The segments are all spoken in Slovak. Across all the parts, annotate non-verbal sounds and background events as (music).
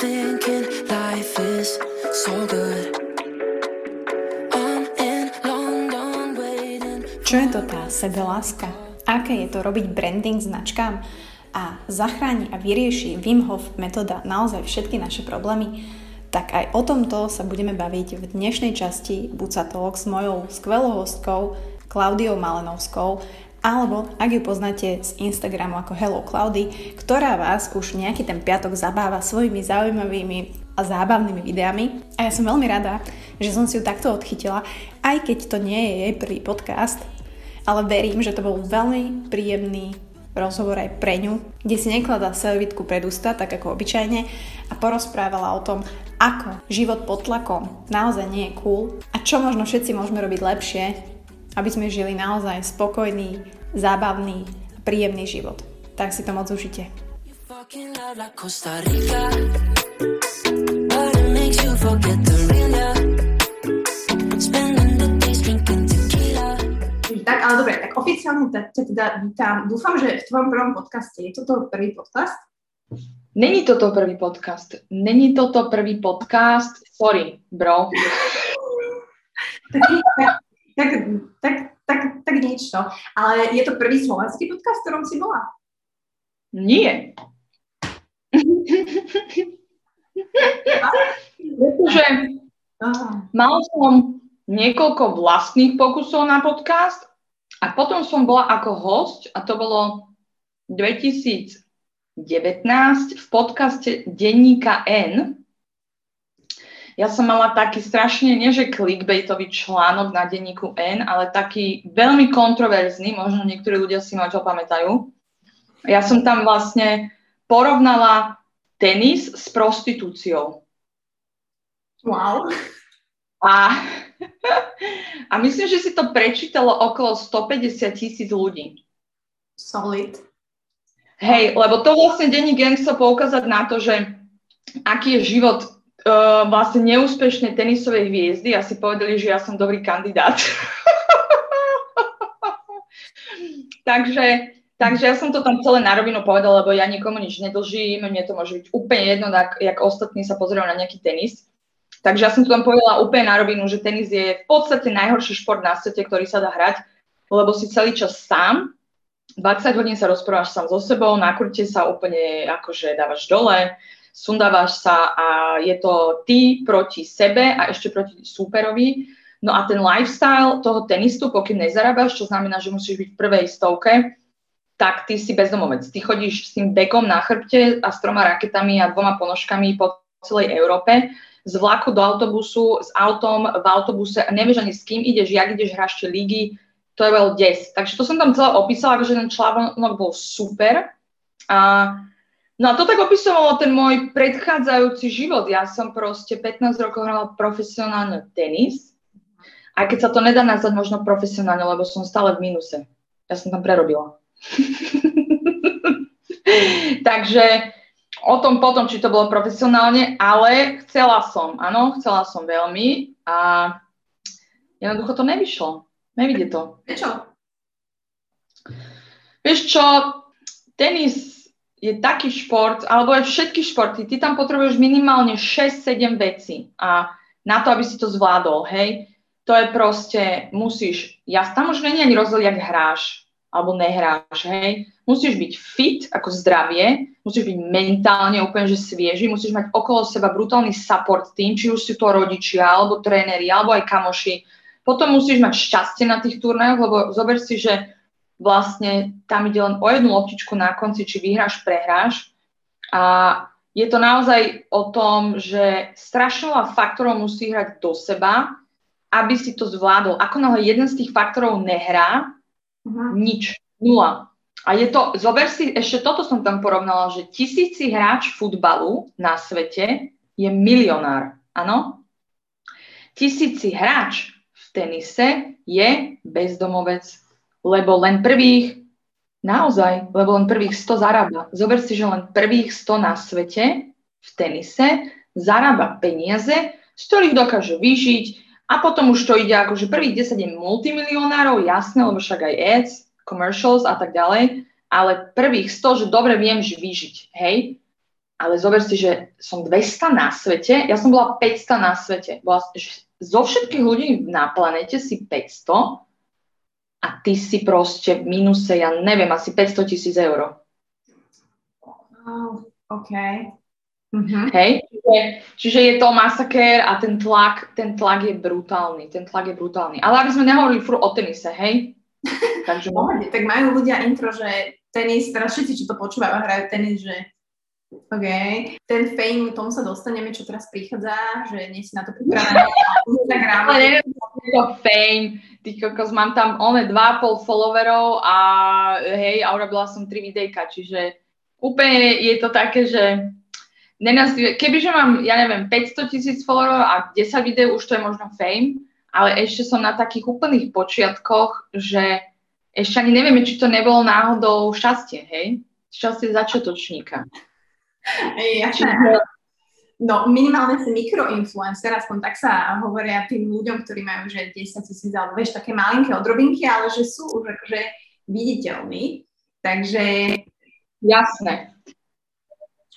thinking life is so good. I'm in London waiting. Čo je to tá sebeláska? Aké je to robiť branding značkám? A zachráni a vyrieši Wim Hof metóda naozaj všetky naše problémy? Tak aj o tomto sa budeme baviť v dnešnej časti Buca Talk s mojou skvelou hostkou Klaudiou Malenovskou, alebo ak ju poznáte z Instagramu ako Hello Cloudy, ktorá vás už nejaký ten piatok zabáva svojimi zaujímavými a zábavnými videami. A ja som veľmi rada, že som si ju takto odchytila, aj keď to nie je jej prvý podcast, ale verím, že to bol veľmi príjemný rozhovor aj pre ňu, kde si nekladá selvitku pred ústa, tak ako obyčajne, a porozprávala o tom, ako život pod tlakom naozaj nie je cool a čo možno všetci môžeme robiť lepšie, aby sme žili naozaj spokojný, zábavný a príjemný život. Tak si to moc užite. Tak, ale dobre, tak oficiálne ťa teda vítam. Dúfam, že v tvojom prvom podcaste je toto prvý podcast? Není toto prvý podcast. Není toto prvý podcast. Sorry, bro. (laughs) tak, tak, tak, tak, tak nič, no. Ale je to prvý slovenský podcast, v ktorom si bola? Nie. Pretože mal som niekoľko vlastných pokusov na podcast a potom som bola ako host a to bolo 2019 v podcaste Denníka N, ja som mala taký strašne, nie že clickbaitový článok na denníku N, ale taký veľmi kontroverzný, možno niektorí ľudia si ma to pamätajú. Ja som tam vlastne porovnala tenis s prostitúciou. Wow. A, (laughs) a myslím, že si to prečítalo okolo 150 tisíc ľudí. Solid. Hej, lebo to vlastne denní Gen chcel poukázať na to, že aký je život uh, vlastne neúspešné tenisové hviezdy a si povedali, že ja som dobrý kandidát. (laughs) takže, takže ja som to tam celé na rovinu povedala, lebo ja nikomu nič nedlžím, mne to môže byť úplne jedno, tak, jak ostatní sa pozerajú na nejaký tenis. Takže ja som to tam povedala úplne na rovinu, že tenis je v podstate najhorší šport na svete, ktorý sa dá hrať, lebo si celý čas sám, 20 hodín sa rozprávaš sám so sebou, na sa úplne akože dávaš dole, sundávaš sa a je to ty proti sebe a ešte proti súperovi. No a ten lifestyle toho tenistu, pokým nezarábaš, čo znamená, že musíš byť v prvej stovke, tak ty si bezdomovec. Ty chodíš s tým bekom na chrbte a s troma raketami a dvoma ponožkami po celej Európe, z vlaku do autobusu, s autom v autobuse a nevieš ani s kým ideš, jak ideš, hráš ligy, to je veľ des. Takže to som tam celé opísala, že ten článok bol super. A No a to tak opisovalo ten môj predchádzajúci život. Ja som proste 15 rokov hrala profesionálne tenis, aj keď sa to nedá nazvať možno profesionálne, lebo som stále v minuse. Ja som tam prerobila. (laughs) Takže o tom potom, či to bolo profesionálne, ale chcela som, áno, chcela som veľmi a jednoducho to nevyšlo. Nevidie to. Prečo? Vieš čo, tenis je taký šport, alebo aj všetky športy, ty tam potrebuješ minimálne 6-7 vecí a na to, aby si to zvládol, hej, to je proste, musíš, ja tam už není ani rozdiel, jak hráš, alebo nehráš, hej, musíš byť fit, ako zdravie, musíš byť mentálne úplne, že svieži, musíš mať okolo seba brutálny support tým, či už si to rodičia, alebo tréneri, alebo aj kamoši, potom musíš mať šťastie na tých turnajoch, lebo zober si, že vlastne tam ide len o jednu loptičku na konci, či vyhráš, prehráš. A je to naozaj o tom, že strašne veľa faktorov musí hrať do seba, aby si to zvládol. Ako náhle jeden z tých faktorov nehrá, uh-huh. nič, nula. A je to, zober si, ešte toto som tam porovnala, že tisíci hráč futbalu na svete je milionár, áno? Tisíci hráč v tenise je bezdomovec lebo len prvých, naozaj, lebo len prvých 100 zarába. Zober si, že len prvých 100 na svete v tenise zarába peniaze, z ktorých dokáže vyžiť a potom už to ide že prvých 10 je multimilionárov, jasné, lebo však aj ads, commercials a tak ďalej, ale prvých 100, že dobre viem že vyžiť, hej. ale zober si, že som 200 na svete, ja som bola 500 na svete. Bola, zo všetkých ľudí na planete si 500 a ty si proste v mínuse, ja neviem, asi 500 tisíc eur. Oh, OK. Mm-hmm. Hej? Čiže, čiže je to masakér a ten tlak, ten tlak je brutálny. Ten tlak je brutálny. Ale aby sme nehovorili furt o tenise, hej? (laughs) Takže... Pohode, tak majú ľudia intro, že tenis, teraz všetci, čo to počúvajú, hrajú tenis, že OK. Ten fame, tomu sa dostaneme, čo teraz prichádza, že nie si na to pripravená. Instagram. (laughs) Ale neviem, to fame. Ty kokos, mám tam one 2,5 followerov a hej, a urobila som 3 videjka, čiže úplne je to také, že nenazýve, kebyže mám, ja neviem, 500 tisíc followerov a 10 videí, už to je možno fame, ale ešte som na takých úplných počiatkoch, že ešte ani nevieme, či to nebolo náhodou šťastie, hej? Šťastie začiatočníka. Jasné. No minimálne si mikroinfluencer, aspoň tak sa hovoria tým ľuďom, ktorí majú že 10 tisíc alebo vieš, také malinké odrobinky, ale že sú už akože viditeľní. Takže... Jasné.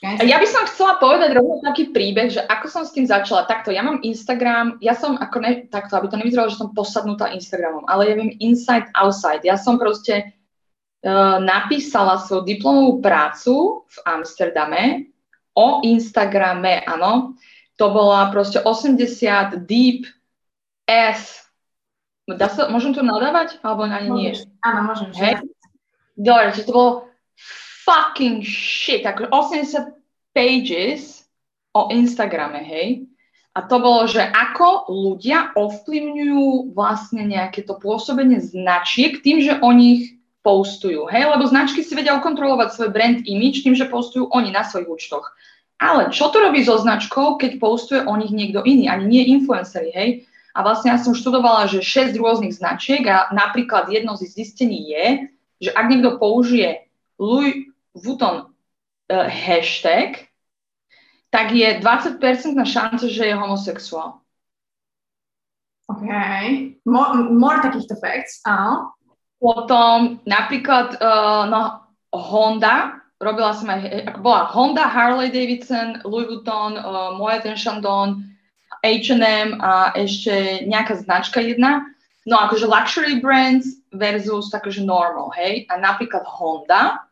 Ja by som chcela povedať rovno taký príbeh, že ako som s tým začala. Takto, ja mám Instagram, ja som ako ne, takto, aby to nevyzeralo, že som posadnutá Instagramom, ale ja viem inside, outside. Ja som proste uh, napísala svoju diplomovú prácu v Amsterdame o Instagrame, áno. To bola proste 80 deep S. Dá sa, môžem to nadávať? Alebo ani nie? Áno, môžem. Hej? Dobre, že to bolo fucking shit, ako 80 pages o Instagrame, hej. A to bolo, že ako ľudia ovplyvňujú vlastne nejaké to pôsobenie značiek tým, že o nich postujú, hej, lebo značky si vedia ukontrolovať svoj brand image tým, že postujú oni na svojich účtoch. Ale čo to robí so značkou, keď postuje o nich niekto iný, ani nie influencery, hej? A vlastne ja som študovala, že 6 rôznych značiek a napríklad jedno z zistení je, že ak niekto použije Louis Vuitton uh, hashtag, tak je 20% na šance, že je homosexuál. OK. More, more takýchto facts, áno. Potom napríklad uh, no, Honda, robila som aj, ako bola Honda, Harley Davidson, Louis Vuitton, uh, Moët Chandon, H&M a ešte nejaká značka jedna. No akože luxury brands versus akože normal, hej. A napríklad Honda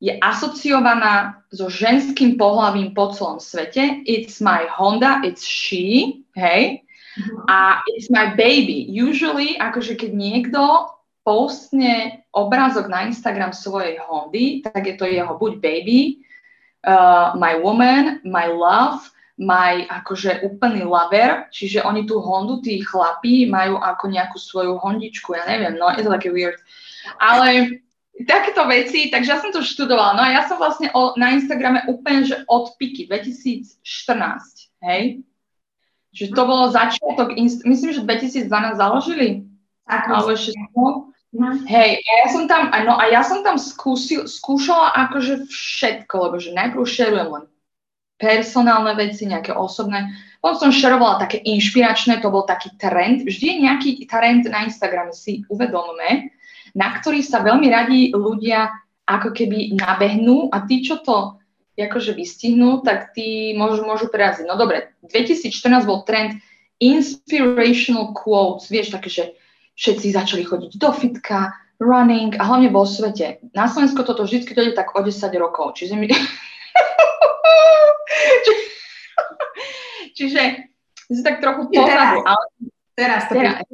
je asociovaná so ženským pohľavím po celom svete. It's my Honda, it's she, hej. Mm-hmm. A it's my baby. Usually, akože keď niekto postne obrázok na Instagram svojej Hondy, tak je to jeho buď baby, uh, my woman, my love, my akože úplný lover, čiže oni tú Hondu, tí chlapí majú ako nejakú svoju hondičku, ja neviem, no je to také weird. Ale takéto veci, takže ja som to študovala. No a ja som vlastne o, na Instagrame úplne, že od piky 2014, hej? Čiže to bolo začiatok, myslím, že 2012 založili. Alebo ešte No. Hej, a ja som tam, no a ja som tam skúsil, skúšala akože všetko, lebo že najprv šerujem len personálne veci, nejaké osobné, potom som šerovala také inšpiračné, to bol taký trend, vždy je nejaký trend na Instagrame, si uvedomme, na ktorý sa veľmi radi ľudia ako keby nabehnú a tí, čo to akože vystihnú, tak tí môžu, môžu preraziť. No dobre, 2014 bol trend inspirational quotes, vieš, také, že všetci začali chodiť do fitka, running a hlavne vo svete. Na Slovensku toto vždy dojde tak o 10 rokov. Čiže my... (laughs) Čiže si tak trochu pozadu. Ale... Teraz, teraz,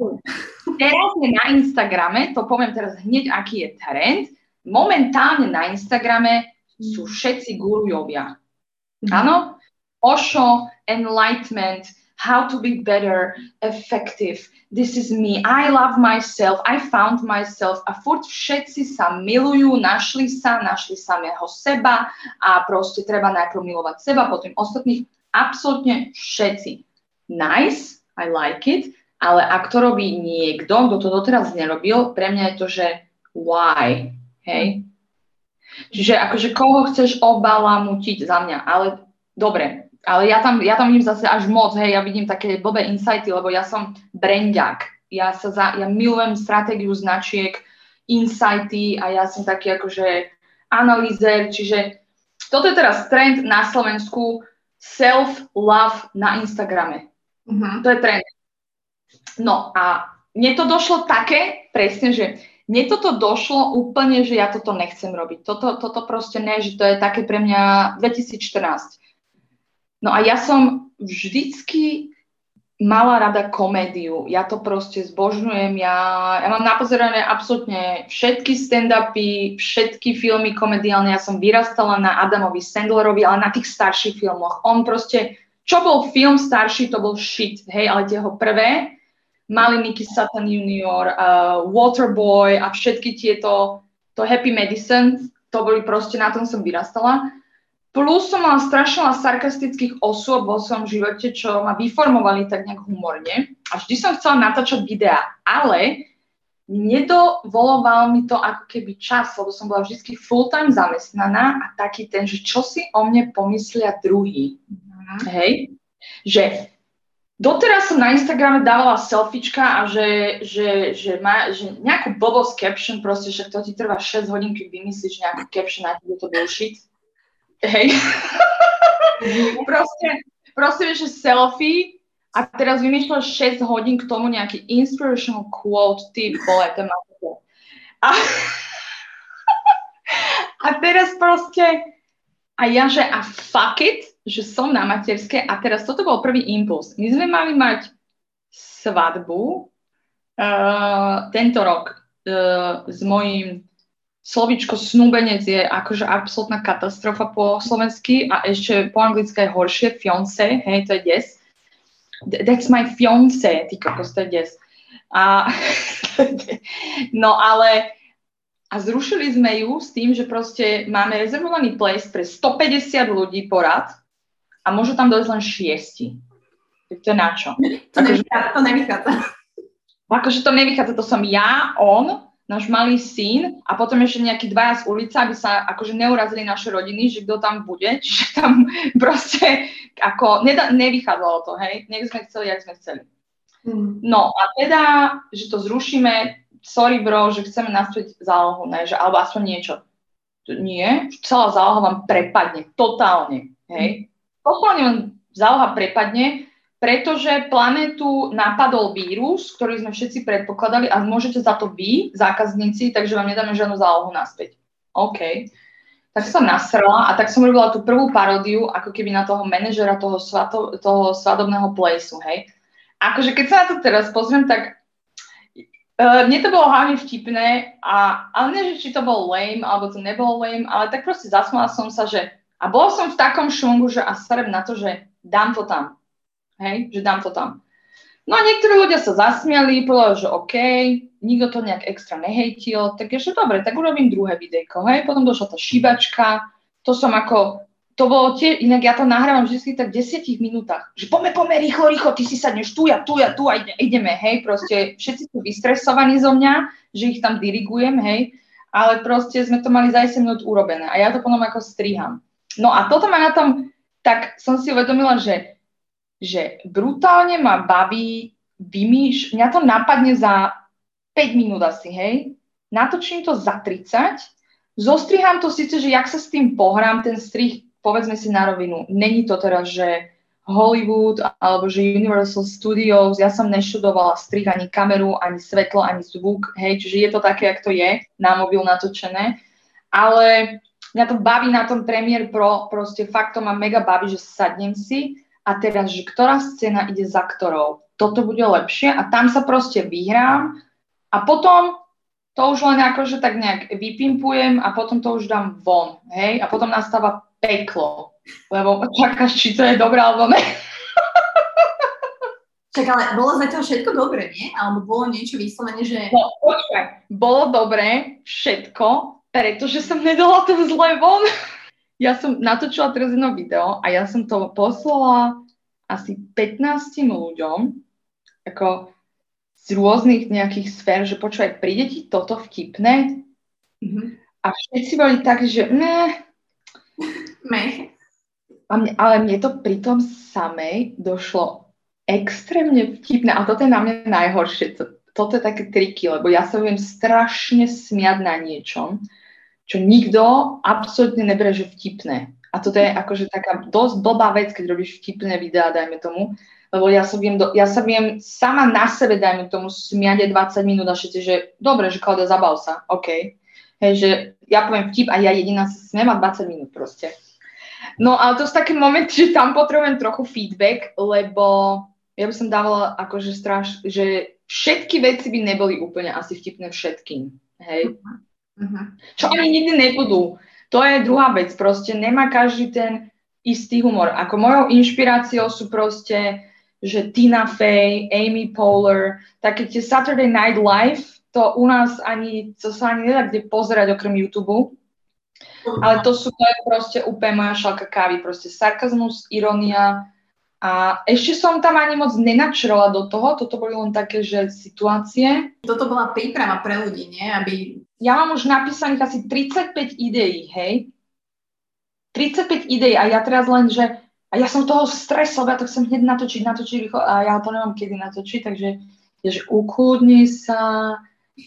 teraz je na Instagrame, to poviem teraz hneď, aký je trend. Momentálne na Instagrame sú všetci gurujovia. Mhm. Áno? Osho, enlightenment, how to be better, effective, this is me, I love myself, I found myself. A furt všetci sa milujú, našli sa, našli samého seba a proste treba najprv milovať seba, potom ostatných, absolútne všetci. Nice, I like it, ale ak to robí niekto, kto to doteraz nerobil, pre mňa je to, že why, hej? Čiže akože koho chceš obalamutiť za mňa, ale dobre, ale ja tam, ja tam vidím zase až moc, hej, ja vidím také blbé insighty, lebo ja som brandiak, ja sa za, ja milujem stratégiu značiek, insighty a ja som taký akože analýzer, čiže toto je teraz trend na Slovensku, self-love na Instagrame. Uh-huh. To je trend. No a mne to došlo také, presne, že mne toto došlo úplne, že ja toto nechcem robiť. Toto, toto proste ne, že to je také pre mňa 2014. No a ja som vždycky mala rada komédiu. Ja to proste zbožňujem. Ja, ja mám napozerané absolútne všetky stand-upy, všetky filmy komediálne. Ja som vyrastala na Adamovi Sandlerovi, ale na tých starších filmoch. On proste, čo bol film starší, to bol shit, hej, ale tie jeho prvé, mali Nicky Sutton Junior, uh, Waterboy a všetky tieto, to Happy Medicine, to boli proste, na tom som vyrastala. Plus som mala strašne sarkastických osôb vo svojom živote, čo ma vyformovali tak nejak humorne. A vždy som chcela natáčať videá, ale nedovoloval mi to ako keby čas, lebo som bola vždy full-time zamestnaná a taký ten, že čo si o mne pomyslia druhý. Mm. Hej? Že doteraz som na Instagrame dávala selfiečka a že, že, že, má, že nejakú blbosť caption, proste, že to ti trvá 6 hodín, keď vymyslíš nejakú caption a to bullshit. Hej. (laughs) proste, proste vieš, že selfie a teraz vymýšľaš 6 hodín k tomu nejaký inspirational quote, ty vole, to má a, (laughs) a teraz proste a ja, že a fuck it, že som na materskej a teraz toto bol prvý impuls. My sme mali mať svadbu uh, tento rok uh, s mojím slovičko snúbenec je akože absolútna katastrofa po slovensky a ešte po anglicky je horšie, fiance, hej, to je des. That's my fiance, ty kokos, to je des. A, (laughs) no ale a zrušili sme ju s tým, že proste máme rezervovaný place pre 150 ľudí porad a môžu tam dojsť len šiesti. Tak to je na čo? To, akože, nevychádza, to nevychádza. Akože to nevychádza, to som ja, on, náš malý syn a potom ešte nejakí dvaja z ulice, aby sa akože neurazili naše rodiny, že kto tam bude, (laughs) čiže tam proste ako neda, nevychádzalo to, hej, nech sme chceli, jak sme chceli. Mm. No a teda, že to zrušíme, sorry bro, že chceme naspäť zálohu, ne, že, alebo aspoň niečo. Nie, celá záloha vám prepadne, totálne, hej. Mm. Totálne vám záloha prepadne, pretože planetu napadol vírus, ktorý sme všetci predpokladali a môžete za to vy, zákazníci, takže vám nedáme žiadnu zálohu naspäť. OK. Tak som nasrla a tak som robila tú prvú paródiu, ako keby na toho manažera toho, svato, toho svadobného placeu, hej. Akože keď sa na to teraz pozriem, tak uh, mne to bolo hlavne vtipné, a, ale nie, že či to bolo lame, alebo to nebolo lame, ale tak proste zasmala som sa, že a bola som v takom šungu, že a serem na to, že dám to tam hej, že dám to tam. No a niektorí ľudia sa zasmiali, povedali, že OK, nikto to nejak extra nehejtil, tak ešte dobre, tak urobím druhé videjko, hej, potom došla tá šibačka, to som ako, to bolo tie, inak ja to nahrávam vždy tak v 10 minútach, že poďme, poďme, rýchlo, rýchlo, ty si sadneš tu, ja tu, ja tu a ideme, hej, proste všetci sú vystresovaní zo mňa, že ich tam dirigujem, hej, ale proste sme to mali za 10 minút urobené a ja to potom ako striham. No a toto ma na tom, tak som si uvedomila, že že brutálne ma baví vymýš, mňa to napadne za 5 minút asi, hej, natočím to za 30, zostrihám to síce, že jak sa s tým pohrám, ten strih, povedzme si na rovinu, není to teraz, že Hollywood alebo že Universal Studios, ja som neštudovala strih ani kameru, ani svetlo, ani zvuk, hej, čiže je to také, jak to je, na mobil natočené, ale mňa to baví na tom Premiere Pro, proste fakt to ma mega baví, že sadnem si a teraz, že ktorá scéna ide za ktorou. Toto bude lepšie a tam sa proste vyhrám a potom to už len akože tak nejak vypimpujem a potom to už dám von, hej? A potom nastáva peklo, lebo čakáš, či to je dobré alebo ne. (laughs) Čak, ale bolo zatiaľ všetko dobre, nie? Alebo bolo niečo vyslovene, že... No, počkaj, bolo dobre všetko, pretože som nedala to zle von ja som natočila teraz jedno video a ja som to poslala asi 15 ľuďom, ako z rôznych nejakých sfér, že počúvaj, príde ti toto vtipné? Mm-hmm. A všetci boli tak, že ne. Me. A mne, ale mne to pri tom samej došlo extrémne vtipné. A toto je na mňa najhoršie. Toto je také triky, lebo ja sa viem strašne smiať na niečom čo nikto absolútne nebere, že vtipné. A toto je akože taká dosť blbá vec, keď robíš vtipné videá, dajme tomu, lebo ja sa viem, do, ja sa viem sama na sebe, dajme tomu, smiať 20 minút a všetci, že dobre, že Klaudia, zabav sa, OK. Hej, že ja poviem vtip a ja jediná sa smiem a 20 minút proste. No ale to sú také momenty, že tam potrebujem trochu feedback, lebo ja by som dávala akože straš, že všetky veci by neboli úplne asi vtipné všetkým. Hej. Uh-huh. Čo ani nikdy nebudú. To je druhá vec. Proste nemá každý ten istý humor. Ako mojou inšpiráciou sú proste že Tina Fey, Amy Poehler, také tie Saturday Night Live, to u nás ani, to sa ani nedá kde pozerať okrem YouTube. Ale to sú to je proste úplne moja šalka kávy, proste sarkazmus, ironia a ešte som tam ani moc nenačrala do toho, toto boli len také, že situácie. Toto bola príprava pre ľudí, nie? Aby... Ja mám už napísaných asi 35 ideí, hej? 35 ideí a ja teraz len, že a ja som toho stres, lebo ja to chcem hneď natočiť, natočiť rýchlo a ja to nemám kedy natočiť, takže že ukludni sa,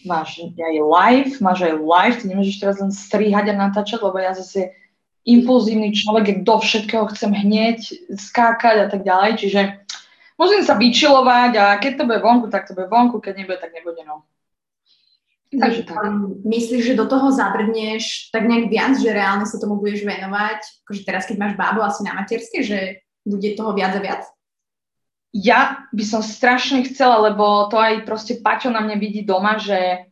máš aj live, máš aj live, ty nemôžeš teraz len strihať a natáčať, lebo ja zase impulzívny človek, do všetkého chcem hneď skákať a tak ďalej, čiže musím sa vyčilovať a keď to bude vonku, tak to bude vonku, keď nebude, tak nebude, no. Takže tak. Myslíš, že do toho zabrdneš tak nejak viac, že reálne sa tomu budeš venovať? Akože teraz, keď máš bábu asi na materské, že bude toho viac a viac? Ja by som strašne chcela, lebo to aj proste Paťo na mňa vidí doma, že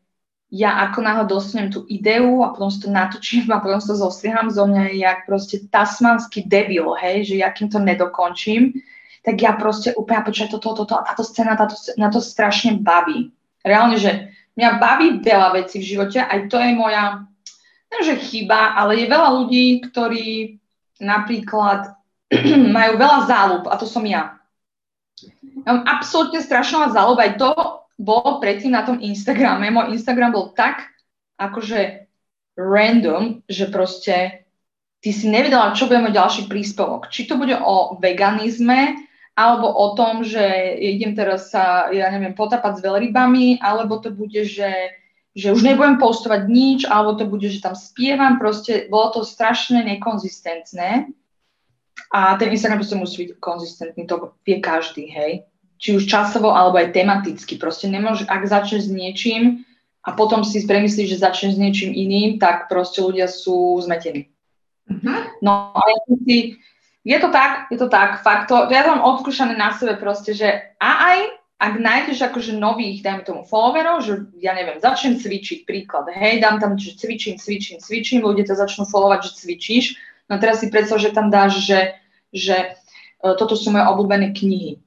ja ako náhle dostanem tú ideu a potom si to natočím a potom si to zostriham zo mňa je jak proste tasmanský debil, hej, že ja kým to nedokončím, tak ja proste úplne počujem toto, toto a táto scéna, táto, na to strašne baví. Reálne, že mňa baví veľa vecí v živote, aj to je moja, že chyba, ale je veľa ľudí, ktorí napríklad (clears throat) majú veľa záľub a to som ja. Ja mám absolútne strašná záľub, aj to bolo predtým na tom Instagrame. Môj Instagram bol tak akože random, že proste ty si nevedela, čo bude môj ďalší príspevok. Či to bude o veganizme, alebo o tom, že idem teraz sa, ja neviem, potapať s veľrybami, alebo to bude, že, že už nebudem postovať nič, alebo to bude, že tam spievam, proste bolo to strašne nekonzistentné. A ten Instagram proste musí byť konzistentný, to vie každý, hej. Či už časovo, alebo aj tematicky. Proste nemôže, ak začneš s niečím a potom si premyslíš, že začneš s niečím iným, tak proste ľudia sú zmetení. Uh-huh. No a ja si, je to tak, je to tak, fakt to, ja mám odskúšané na sebe proste, že a aj ak nájdeš akože nových, dajme tomu followerov, že ja neviem, začnem cvičiť, príklad, hej, dám tam, že cvičím, cvičím, cvičím, ľudia to začnú followovať, že cvičíš, no teraz si predstav, že tam dáš, že, že uh, toto sú moje obľúbené knihy.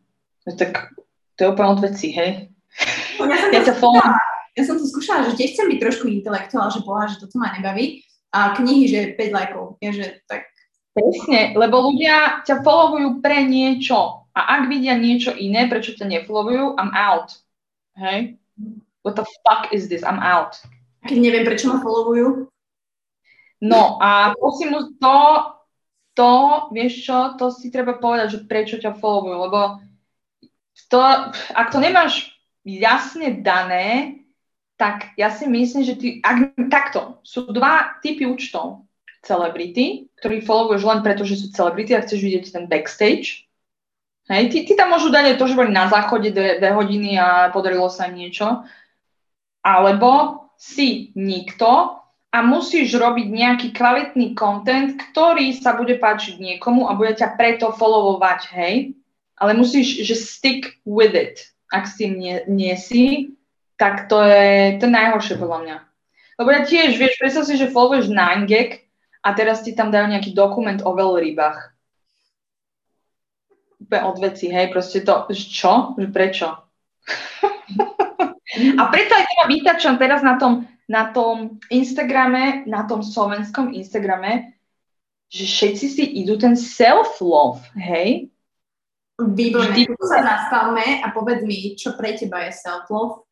No tak to je úplne od veci, hej. No, ja, som ja, to follow... ja som to skúšala, že tiež chcem byť trošku intelektuál, že boha, že toto ma nebaví. A knihy, že 5 lajkov, je, že tak Presne, lebo ľudia ťa followujú pre niečo. A ak vidia niečo iné, prečo ťa nefollowujú, I'm out. Hej? What the fuck is this? I'm out. Keď neviem, prečo ma followujú? No a prosím, to, to, vieš čo, to si treba povedať, že prečo ťa followujú, lebo to, ak to nemáš jasne dané, tak ja si myslím, že ty, ak, takto, sú dva typy účtov celebrity, ktorí followuješ len preto, že sú celebrity a chceš vidieť ten backstage. Hej, ty, ty tam môžu dať to, že boli na záchode dve, dve hodiny a podarilo sa niečo. Alebo si nikto a musíš robiť nejaký kvalitný content, ktorý sa bude páčiť niekomu a bude ťa preto followovať, hej. Ale musíš, že stick with it. Ak si nie, nie si, tak to je to najhoršie podľa mňa. Lebo ja tiež, vieš, predstav si, že followuješ 9gag a teraz ti tam dajú nejaký dokument o veľrybách. Úplne od veci, hej, proste to, čo? Prečo? (laughs) a preto aj teda vytačam teraz na tom, na tom Instagrame, na tom slovenskom Instagrame, že všetci si idú ten self-love, hej? Výborné, Vždy... sa zastavme a povedz mi, čo pre teba je self-love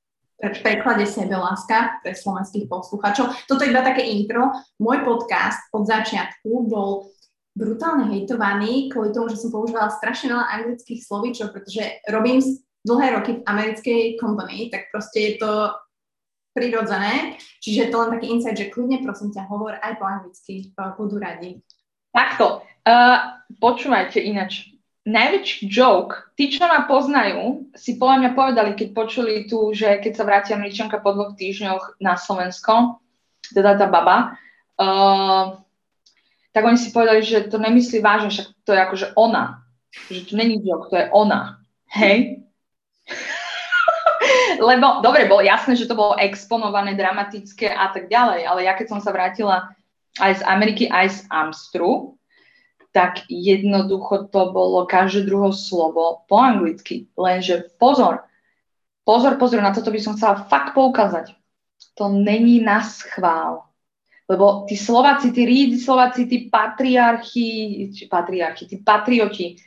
v preklade sebeláska pre slovenských posluchačov. Toto je iba také intro. Môj podcast od začiatku bol brutálne hejtovaný kvôli tomu, že som používala strašne veľa anglických slovíčov, pretože robím dlhé roky v americkej company, tak proste je to prirodzené. Čiže to len taký insight, že kľudne prosím ťa, hovor aj po anglicky, budú radi. Takto. Uh, počúvajte ináč. Najväčší joke, tí, čo ma poznajú, si podľa mňa povedali, keď počuli tu, že keď sa vráti Američanka po dvoch týždňoch na Slovensko, teda tá baba, uh, tak oni si povedali, že to nemyslí vážne, však to je akože ona. Že to není joke, to je ona. Hej? (laughs) Lebo, dobre, bolo jasné, že to bolo exponované, dramatické a tak ďalej, ale ja keď som sa vrátila aj z Ameriky, aj z Amstru, tak jednoducho to bolo každé druhé slovo po anglicky. Lenže pozor, pozor, pozor, na toto by som chcela fakt poukázať. To není na schvál. Lebo tí Slováci, tí rídi Slováci, tí patriarchy, patriarchy, tí patrioti,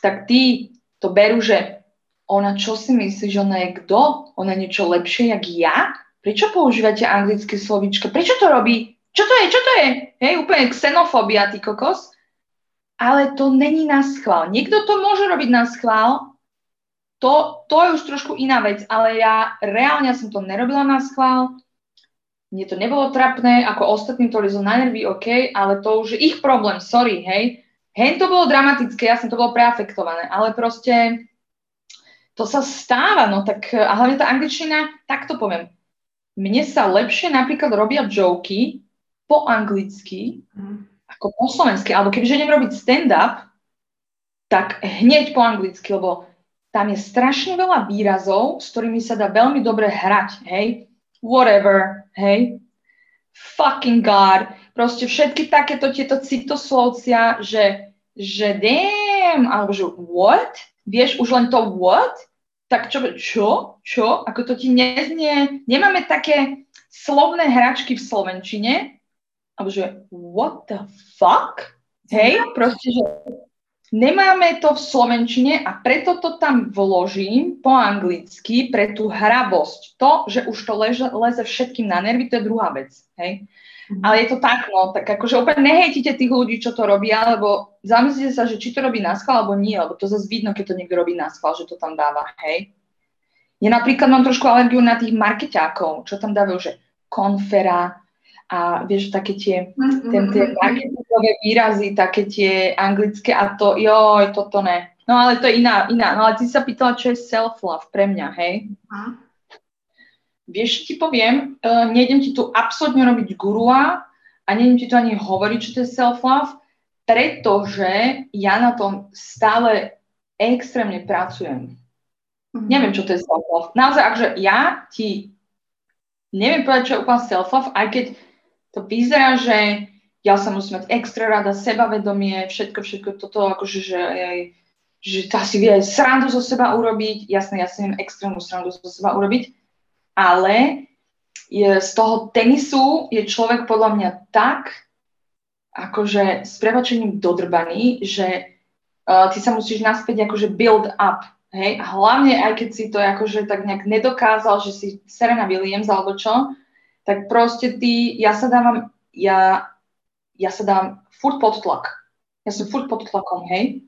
tak tí to berú, že ona čo si myslí, že ona je kto? Ona je niečo lepšie, jak ja? Prečo používate anglické slovíčka? Prečo to robí? Čo to je? Čo to je? Hej, úplne xenofóbia, ty kokos. Ale to není na schvál. Niekto to môže robiť na schvál, to, to je už trošku iná vec, ale ja reálne som to nerobila na schvál, mne to nebolo trapné, ako ostatní to lizol na nervy, OK, ale to už je ich problém, sorry, hej. Hej, to bolo dramatické, ja som to bolo preafektované, ale proste to sa stáva, no tak, a hlavne tá angličtina, tak to poviem. Mne sa lepšie napríklad robia joky po anglicky, mm. Ako po slovensky, alebo kebyže idem robiť stand-up, tak hneď po anglicky, lebo tam je strašne veľa výrazov, s ktorými sa dá veľmi dobre hrať, hej, whatever, hej, fucking god, proste všetky takéto tieto citoslovcia, že, že damn, alebo že what, vieš, už len to what, tak čo, čo, čo, ako to ti neznie, nemáme také slovné hračky v Slovenčine, alebo že what the fuck, hej, proste, že nemáme to v Slovenčine a preto to tam vložím po anglicky pre tú hrabosť. To, že už to leže, leze všetkým na nervy, to je druhá vec, hej. Mm-hmm. Ale je to tak, no, tak akože úplne nehejtite tých ľudí, čo to robia, lebo zamyslite sa, že či to robí na schvál, alebo nie, lebo to zase vidno, keď to niekto robí na schvál, že to tam dáva, hej. Ja napríklad mám trošku alergiu na tých markeťákov, čo tam dávajú, že konfera a vieš, také tie, mm-hmm. ten, tie marketingové výrazy, také tie anglické a to, joj, toto ne. No ale to je iná, iná. No ale ty sa pýtala, čo je self-love pre mňa, hej? Uh-huh. Vieš, ti poviem, uh, nejdem ti tu absolútne robiť gurua a nejdem ti tu ani hovoriť, čo to je self-love, pretože ja na tom stále extrémne pracujem. Mm-hmm. Neviem, čo to je self-love. Naozaj, akže ja ti neviem povedať, čo je úplne self-love, aj keď to vyzerá, že ja sa musím mať extra rada, sebavedomie, všetko, všetko toto, akože, že, že tá si vie srandu zo seba urobiť. Jasné, ja si viem extrémnu srandu zo seba urobiť, ale je, z toho tenisu je človek podľa mňa tak, akože s prebačením dodrbaný, že uh, ty sa musíš naspäť akože build up, hej, a hlavne aj keď si to akože tak nejak nedokázal, že si Serena Williams alebo čo, tak proste ty, ja sa dávam, ja, ja sa dám furt pod tlak. Ja som furt pod tlakom, hej.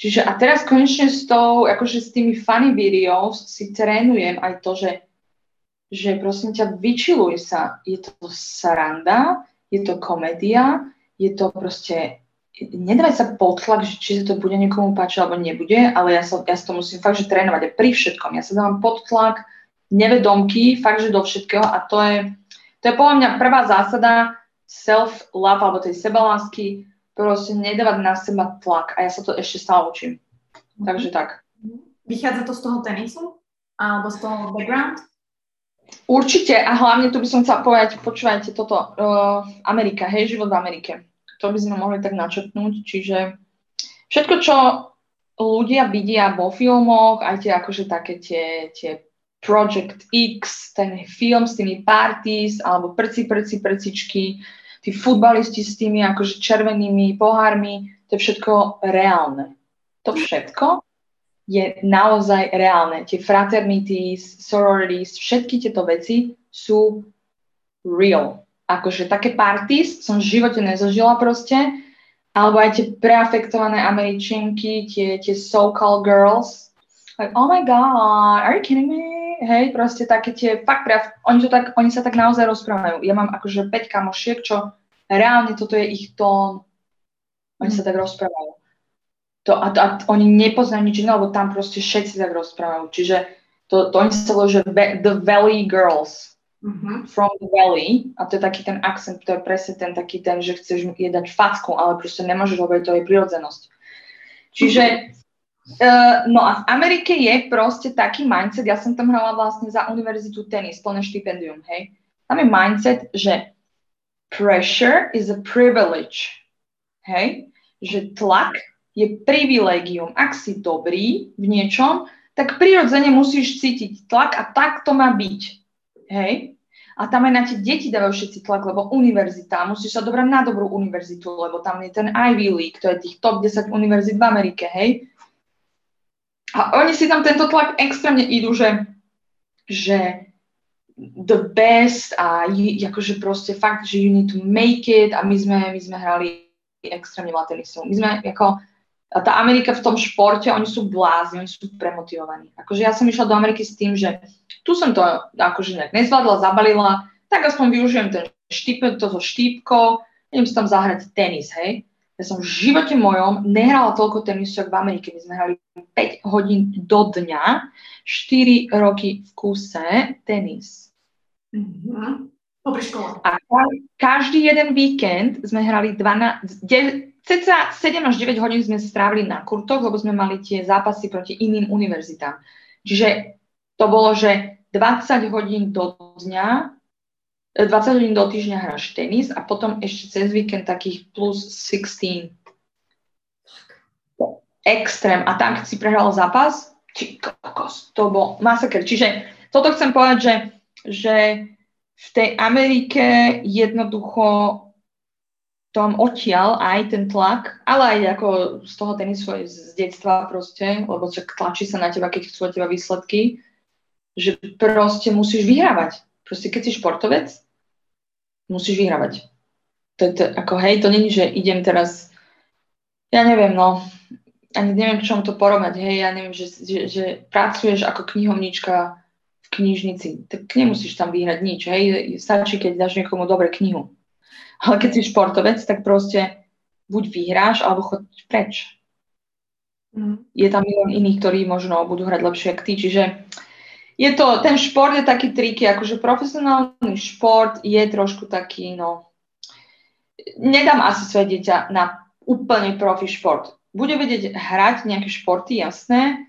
Čiže a teraz konečne s tou, akože s tými funny videos si trénujem aj to, že že prosím ťa, vyčiluj sa. Je to sranda, je to komédia, je to proste, nedávaj sa potlak, že či sa to bude niekomu páčiť alebo nebude, ale ja sa, ja sa to musím fakt, že trénovať aj pri všetkom. Ja sa dávam pod tlak, nevedomky, fakt, že do všetkého a to je, to je podľa mňa prvá zásada self-love alebo tej sebalásky, proste nedávať na seba tlak a ja sa to ešte stále učím. Mm-hmm. Takže tak. Vychádza to z toho tenisu? Alebo z toho background? Určite a hlavne tu by som chcela povedať, počúvajte toto, uh, Amerika, hej, život v Amerike. To by sme mohli tak načrtnúť, čiže všetko, čo ľudia vidia vo filmoch, aj tie akože také tie, tie Project X, ten film s tými parties, alebo prci, prci, prcičky, tí futbalisti s tými akože červenými pohármi, to je všetko reálne. To všetko je naozaj reálne. Tie fraternities, sororities, všetky tieto veci sú real. Akože také parties som v živote nezažila proste, alebo aj tie preafektované američanky, tie, tie so-called girls, like, oh my god, are you kidding me? Hej, proste také tie, fakt preaf- oni, to tak, oni sa tak naozaj rozprávajú. Ja mám akože 5 kamošiek, čo reálne toto je ich tón Oni sa tak rozprávajú. To, a, a oni nepoznajú nič iné, lebo tam proste všetci tak rozprávajú. Čiže to, to oni sa volá, že The Valley Girls. Mm-hmm. From the Valley. A to je taký ten akcent, to je presne ten taký ten, že chceš je dať facku, ale proste nemôžeš, lebo to je prirodzenosť. Čiže Uh, no a v Amerike je proste taký mindset, ja som tam hrala vlastne za univerzitu tenis, plné štipendium, hej. Tam je mindset, že pressure is a privilege, hej. Že tlak je privilegium. Ak si dobrý v niečom, tak prirodzene musíš cítiť tlak a tak to má byť, hej. A tam aj na tie deti dávajú všetci tlak, lebo univerzita, musíš sa dobrať na dobrú univerzitu, lebo tam je ten Ivy League, to je tých top 10 univerzit v Amerike, hej a oni si tam tento tlak extrémne idú, že, že the best a akože proste fakt, že you need to make it a my sme, my sme hrali extrémne veľa tenisu. My sme ako, tá Amerika v tom športe, oni sú blázni, oni sú premotivovaní. Akože ja som išla do Ameriky s tým, že tu som to akože nejak nezvládla, zabalila, tak aspoň využijem ten štip, toto štípko, idem si tam zahrať tenis, hej. Ja som v živote mojom nehrala toľko tenisu, ako v Amerike. My sme hrali 5 hodín do dňa, 4 roky v kuse tenis. Mm-hmm. Popri škole. A každý jeden víkend sme hrali 12, ceca 7 až 9 hodín sme strávili na kurtoch, lebo sme mali tie zápasy proti iným univerzitám. Čiže to bolo, že 20 hodín do dňa 20 hodín do týždňa hráš tenis a potom ešte cez víkend takých plus 16. Extrém. A tam, keď si prehral zápas, či kokos, to bol masaker. Čiže toto chcem povedať, že, že v tej Amerike jednoducho tom odtiaľ aj ten tlak, ale aj ako z toho tenisu z detstva proste, lebo tlačí sa na teba, keď chcú od teba výsledky, že proste musíš vyhrávať. Proste keď si športovec, musíš vyhrávať. To je to, ako hej, to není, že idem teraz, ja neviem, no, ani neviem, čom to porovnať, hej, ja neviem, že, že, že pracuješ ako knihovnička v knižnici, tak nemusíš tam vyhrať nič, hej, stačí, keď dáš niekomu dobre knihu. Ale keď si športovec, tak proste buď vyhráš, alebo choď preč. Mm. Je tam milión iných, ktorí možno budú hrať lepšie ako ty, čiže je to, ten šport je taký triky, akože profesionálny šport je trošku taký, no, nedám asi svoje dieťa na úplne profi šport. Bude vedieť hrať nejaké športy, jasné,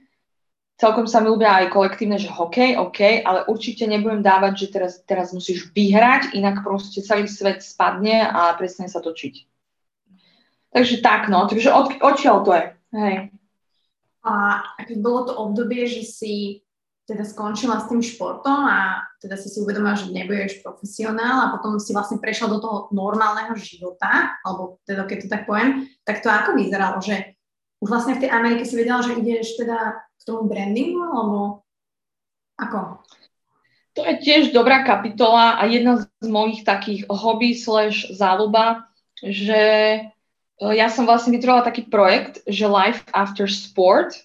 celkom sa mi ľúbia aj kolektívne, že hokej, OK, ale určite nebudem dávať, že teraz, teraz musíš vyhrať, inak proste celý svet spadne a prestane sa točiť. Takže tak, no, takže od, odkiaľ to je, hej. A keď bolo to obdobie, že si teda skončila s tým športom a teda si si uvedomila, že nebudeš profesionál a potom si vlastne prešla do toho normálneho života, alebo teda keď to tak poviem, tak to ako vyzeralo, že už vlastne v tej Amerike si vedela, že ideš teda k tomu brandingu, alebo ako? To je tiež dobrá kapitola a jedna z mojich takých hobby slash záľuba, že e, ja som vlastne vytvorila taký projekt, že Life After Sport.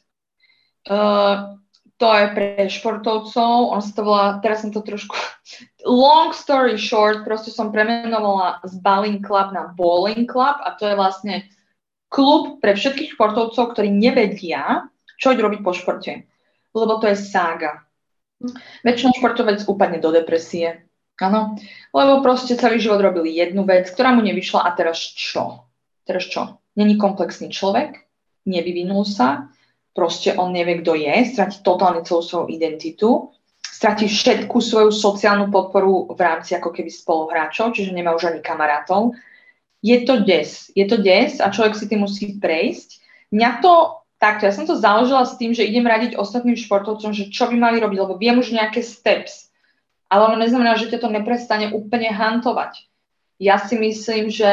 Uh, to je pre športovcov, on sa to volá, teraz som to trošku, long story short, proste som premenovala z Balling Club na Bowling Club a to je vlastne klub pre všetkých športovcov, ktorí nevedia, čo robiť po športe. Lebo to je sága. Väčšinou športovec upadne do depresie. Áno. Lebo proste celý život robil jednu vec, ktorá mu nevyšla a teraz čo? Teraz čo? Není komplexný človek, nevyvinul sa, proste on nevie, kto je, stratí totálne celú svoju identitu, stratí všetku svoju sociálnu podporu v rámci ako keby spoluhráčov, čiže nemá už ani kamarátov. Je to des. Je to des a človek si tým musí prejsť. Mňa to takto, ja som to založila s tým, že idem radiť ostatným športovcom, že čo by mali robiť, lebo viem už nejaké steps. Ale ono neznamená, že ťa to neprestane úplne hantovať. Ja si myslím, že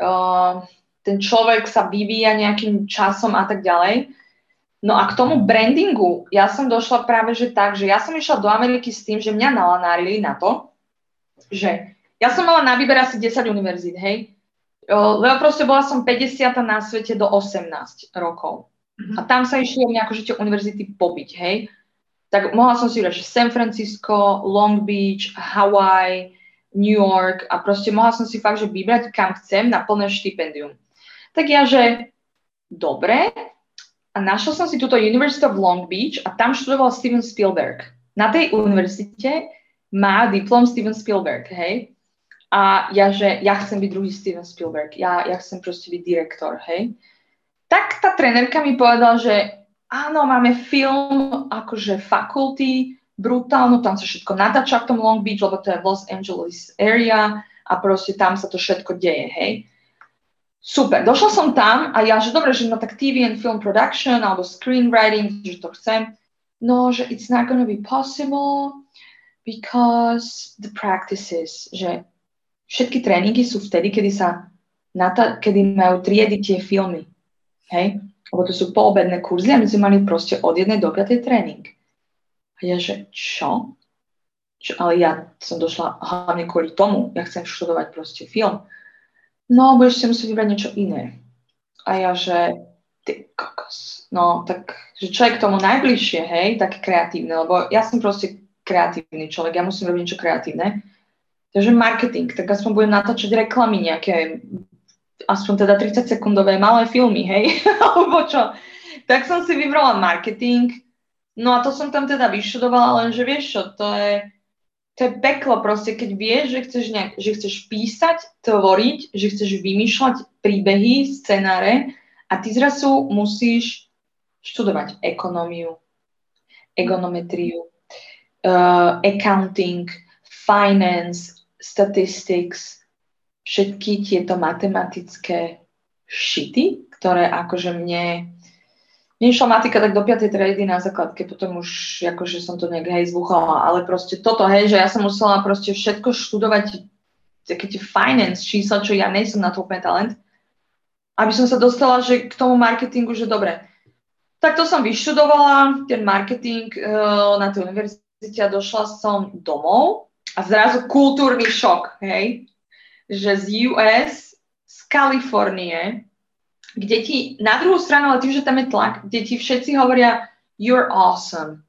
uh, ten človek sa vyvíja nejakým časom a tak ďalej No a k tomu brandingu, ja som došla práve že tak, že ja som išla do Ameriky s tým, že mňa nalanárili na to, že ja som mala na výber asi 10 univerzít, hej, lebo proste bola som 50 na svete do 18 rokov. Mm-hmm. A tam sa išli mňa akože tie univerzity pobiť, hej. Tak mohla som si vybrať, že San Francisco, Long Beach, Hawaii, New York a proste mohla som si fakt, že vybrať kam chcem na plné štipendium. Tak ja, že dobre, a našla som si túto University of Long Beach a tam študoval Steven Spielberg. Na tej univerzite má diplom Steven Spielberg, hej? A ja, že ja chcem byť druhý Steven Spielberg, ja, ja chcem proste byť direktor, hej? Tak tá trenerka mi povedala, že áno, máme film akože faculty, brutálno, tam sa všetko natáča v tom Long Beach, lebo to je Los Angeles area a proste tam sa to všetko deje, hej. Super, došla som tam a ja, že dobre, že no tak TV and film production alebo screenwriting, že to chcem. No, že it's not gonna be possible because the practices, že všetky tréningy sú vtedy, kedy sa nata- kedy majú triedy tie filmy. Hej? Lebo to sú poobedné kurzy a my sme mali proste od jednej do piatej tréning. A ja, že čo? čo? Ale ja som došla hlavne kvôli tomu, ja chcem študovať proste film no budeš si musieť vybrať niečo iné. A ja, že ty kokos. No, tak, že čo je k tomu najbližšie, hej, tak kreatívne, lebo ja som proste kreatívny človek, ja musím robiť niečo kreatívne. Takže marketing, tak aspoň budem natáčať reklamy nejaké, aspoň teda 30 sekundové malé filmy, hej, (laughs) alebo čo. Tak som si vybrala marketing, no a to som tam teda vyštudovala, lenže vieš čo, to je, to je peklo proste, keď vieš, že chceš, nejak, že chceš písať, tvoriť, že chceš vymýšľať príbehy, scenáre a ty zrazu musíš študovať ekonómiu, egonometriu, uh, accounting, finance, statistics, všetky tieto matematické šity, ktoré akože mne mne išla matika tak do 5. triedy na základke, potom už akože som to nejak hej zvuchala, ale proste toto, hej, že ja som musela proste všetko študovať, také tie finance čísla, čo ja nejsem na to úplne talent, aby som sa dostala že k tomu marketingu, že dobre. Tak to som vyštudovala, ten marketing uh, na tej univerzite a došla som domov a zrazu kultúrny šok, hej, že z US, z Kalifornie, kde ti na druhú stranu, ale tým, že tam je tlak, kde ti všetci hovoria you're awesome,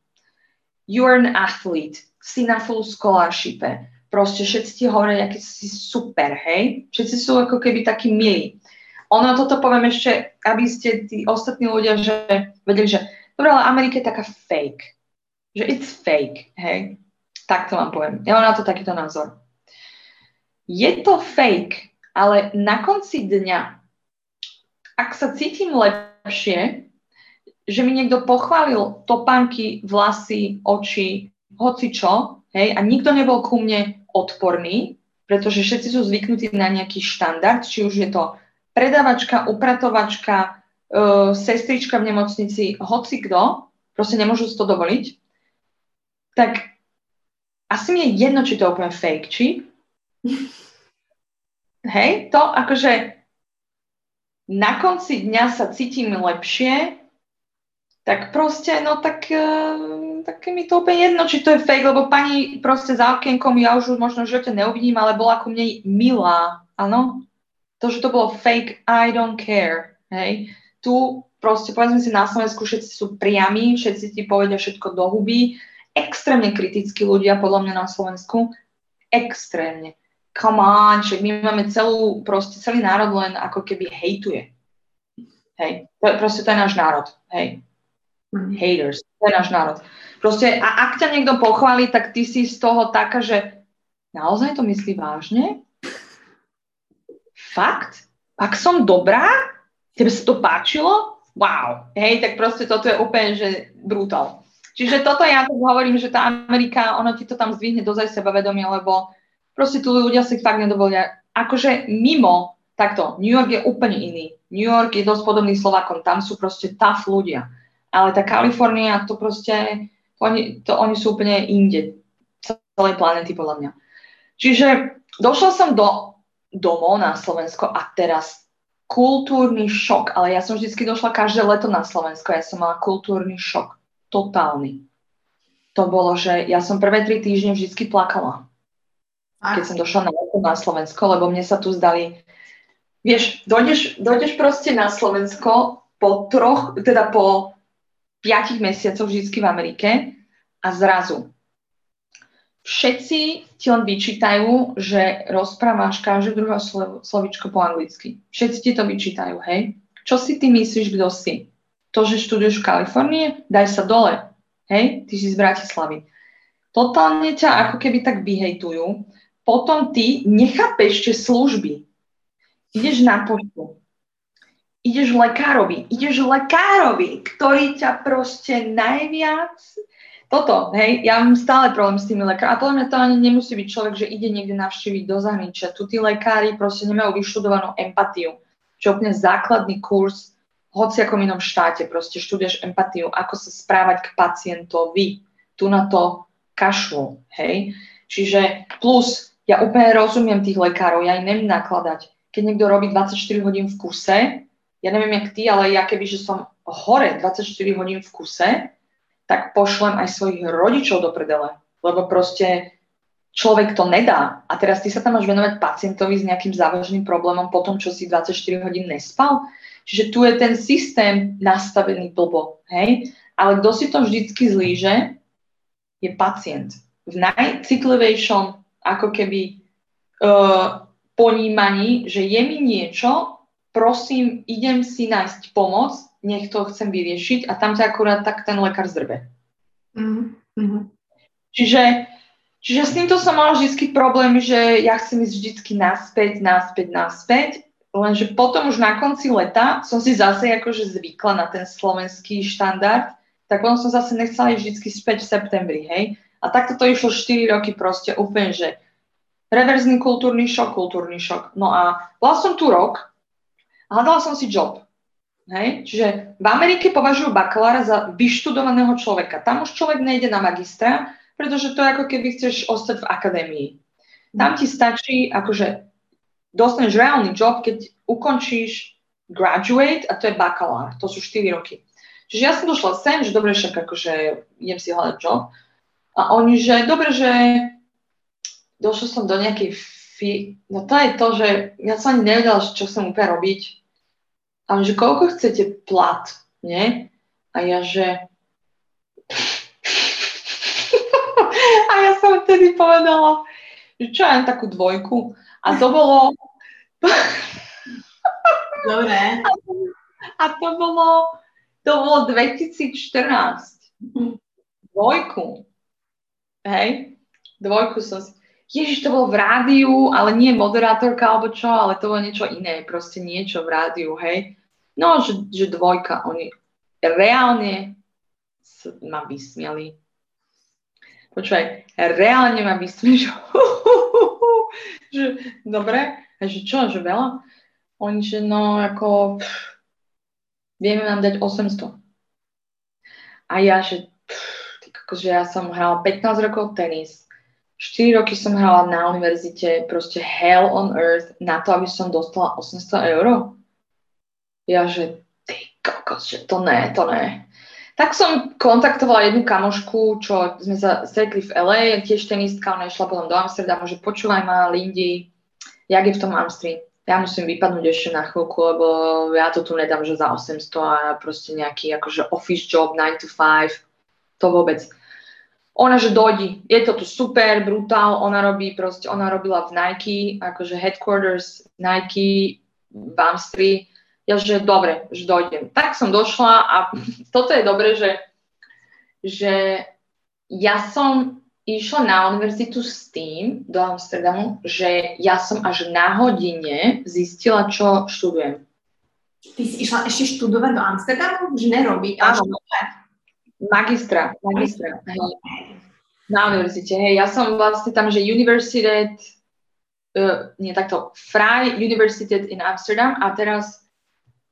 you're an athlete, si na full scholarshipe, proste všetci ti hovoria, aký si super, hej? Všetci sú ako keby takí milí. Ono toto poviem ešte, aby ste tí ostatní ľudia, že vedeli, že dobre, ale Amerika je taká fake. Že it's fake, hej? Tak to vám poviem. Ja mám na to takýto názor. Je to fake, ale na konci dňa ak sa cítim lepšie, že mi niekto pochválil topánky, vlasy, oči, hoci čo, hej, a nikto nebol ku mne odporný, pretože všetci sú zvyknutí na nejaký štandard, či už je to predavačka, upratovačka, uh, sestrička v nemocnici, hoci kto, proste nemôžu si to dovoliť, tak asi mi je jedno, či to je úplne fake, či? (laughs) Hej, to akože na konci dňa sa cítim lepšie, tak proste, no tak, uh, tak mi to úplne jedno, či to je fake, lebo pani proste za okienkom, ja už možno v živote neuvidím, ale bola ku mne milá, áno. To, že to bolo fake, I don't care, hej. Tu proste, povedzme si, na Slovensku všetci sú priami, všetci ti povedia všetko do huby, extrémne kritickí ľudia, podľa mňa na Slovensku, extrémne come on, však my máme celú, proste celý národ len ako keby hejtuje. Hej, to, proste to je náš národ, hej. Mm. Haters, to je náš národ. Proste, a ak ťa niekto pochváli, tak ty si z toho taká, že naozaj to myslí vážne? Fakt? Ak som dobrá? Tebe sa to páčilo? Wow. Hej, tak proste toto je úplne, že brutál. Čiže toto ja tak hovorím, že tá Amerika, ono ti to tam zdvihne dozaj sebavedomie, lebo Proste tu ľudia si fakt nedovolia. Akože mimo, takto, New York je úplne iný. New York je dosť podobný Slovakom, tam sú proste tough ľudia. Ale tá Kalifornia, to proste, oni, to oni sú úplne inde. Celej planety, podľa mňa. Čiže došla som do domov na Slovensko a teraz kultúrny šok, ale ja som vždy došla každé leto na Slovensko, ja som mala kultúrny šok, totálny. To bolo, že ja som prvé tri týždne vždy plakala keď som došla na, na Slovensko, lebo mne sa tu zdali, vieš, dojdeš, dojdeš proste na Slovensko po troch, teda po piatich mesiacoch vždy v Amerike a zrazu všetci ti len vyčítajú, že rozprávaš každé druhé slovičko po anglicky. Všetci ti to vyčítajú, hej? Čo si ty myslíš, kto si? To, že študuješ v Kalifornii, daj sa dole. Hej? Ty si z Bratislavy. Totálne ťa ako keby tak vyhejtujú. Potom ty nechápeš tie služby. Ideš na poštu. Ideš lekárovi. Ideš lekárovi, ktorý ťa proste najviac toto, hej, ja mám stále problém s tými lekármi. A podľa mňa to ani nemusí byť človek, že ide niekde navštíviť do zahraničia. Tu tí lekári proste nemajú vyštudovanú empatiu, čo je úplne základný kurz v hociakom inom štáte. Proste študuješ empatiu, ako sa správať k pacientovi. Tu na to kašlu, hej. Čiže plus, ja úplne rozumiem tých lekárov, ja im neviem nakladať. Keď niekto robí 24 hodín v kuse, ja neviem, jak ty, ale ja keby, že som hore 24 hodín v kuse, tak pošlem aj svojich rodičov do predele. Lebo proste človek to nedá. A teraz ty sa tam máš venovať pacientovi s nejakým závažným problémom po tom, čo si 24 hodín nespal. Čiže tu je ten systém nastavený blbo. Hej? Ale kto si to vždycky zlíže, je pacient. V najcitlivejšom ako keby uh, ponímaní, že je mi niečo, prosím, idem si nájsť pomoc, nech to chcem vyriešiť a tam ťa akurát tak ten lekár zdrbe. Mm-hmm. Čiže, čiže s týmto som mala vždy problém, že ja chcem ísť vždy naspäť, naspäť, naspäť, lenže potom už na konci leta som si zase akože zvykla na ten slovenský štandard, tak potom som zase nechcela ísť vždy späť v septembri, hej. A takto to išlo 4 roky proste úplne, že reverzný kultúrny šok, kultúrny šok. No a bola som tu rok, hľadala som si job. Hej? Čiže v Amerike považujú bakalára za vyštudovaného človeka. Tam už človek nejde na magistra, pretože to je ako keby chceš ostať v akadémii. Tam ti stačí, akože dostaneš reálny job, keď ukončíš graduate a to je bakalár. To sú 4 roky. Čiže ja som došla sem, že dobre, však akože idem si hľadať job. A oni, že dobre, že došla som do nejakej fi... No to je to, že ja som ani nevedela, čo chcem úplne robiť ale že koľko chcete plat, nie? A ja, že... (laughs) a ja som vtedy povedala, že čo ja takú dvojku. A to bolo... (laughs) Dobre. A to bolo, to bolo 2014. Dvojku. Hej? Dvojku som si... Ježiš, to bolo v rádiu, ale nie moderátorka alebo čo, ale to bolo niečo iné, proste niečo v rádiu, hej. No, že, že dvojka, oni reálne ma vysmiali. Počúvaj, reálne ma vysmieli, (laughs) že, že dobre, a že čo, že veľa? Oni, že no, ako pff, vieme nám dať 800. A ja, že akože ja som hrala 15 rokov tenis, 4 roky som hrala na univerzite, proste hell on earth, na to, aby som dostala 800 eur. Ja, že ty kokos, že to ne, to ne. Tak som kontaktovala jednu kamošku, čo sme sa stretli v LA, tiež tenistka, ona išla potom do Amsterdamu, že počúvaj ma, Lindy, jak je v tom Amstri. Ja musím vypadnúť ešte na chvíľku, lebo ja to tu nedám, že za 800 a proste nejaký akože office job, 9 to 5, to vôbec. Ona, že dojdi, je to tu super, brutál, ona robí proste, ona robila v Nike, akože headquarters Nike v Amstri, ja, že dobre, že dojdem. Tak som došla a (laughs) toto je dobre, že, že ja som išla na univerzitu s tým do Amsterdamu, že ja som až na hodine zistila, čo študujem. Ty si išla ešte študovať do Amsterdamu? Že nerobiť, Áno. Magistra, magistra. Na univerzite, hej. Ja som vlastne tam, že Universitet, uh, nie takto, Freie Universität in Amsterdam a teraz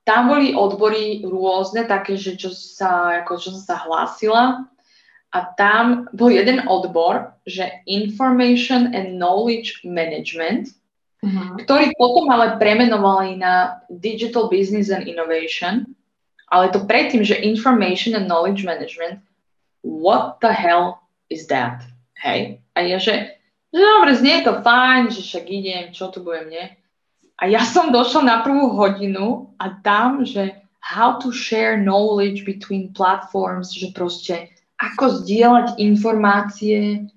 tam boli odbory rôzne, také, že čo, sa, ako, čo som sa hlásila. A tam bol jeden odbor, že Information and Knowledge Management, uh-huh. ktorý potom ale premenovali na Digital Business and Innovation. Ale to predtým, že Information and Knowledge Management, what the hell is that? Hej? A ja, že, že dobre, znie to fajn, že však idem, čo tu budem, nie? A ja som došla na prvú hodinu a tam, že how to share knowledge between platforms, že proste ako zdieľať informácie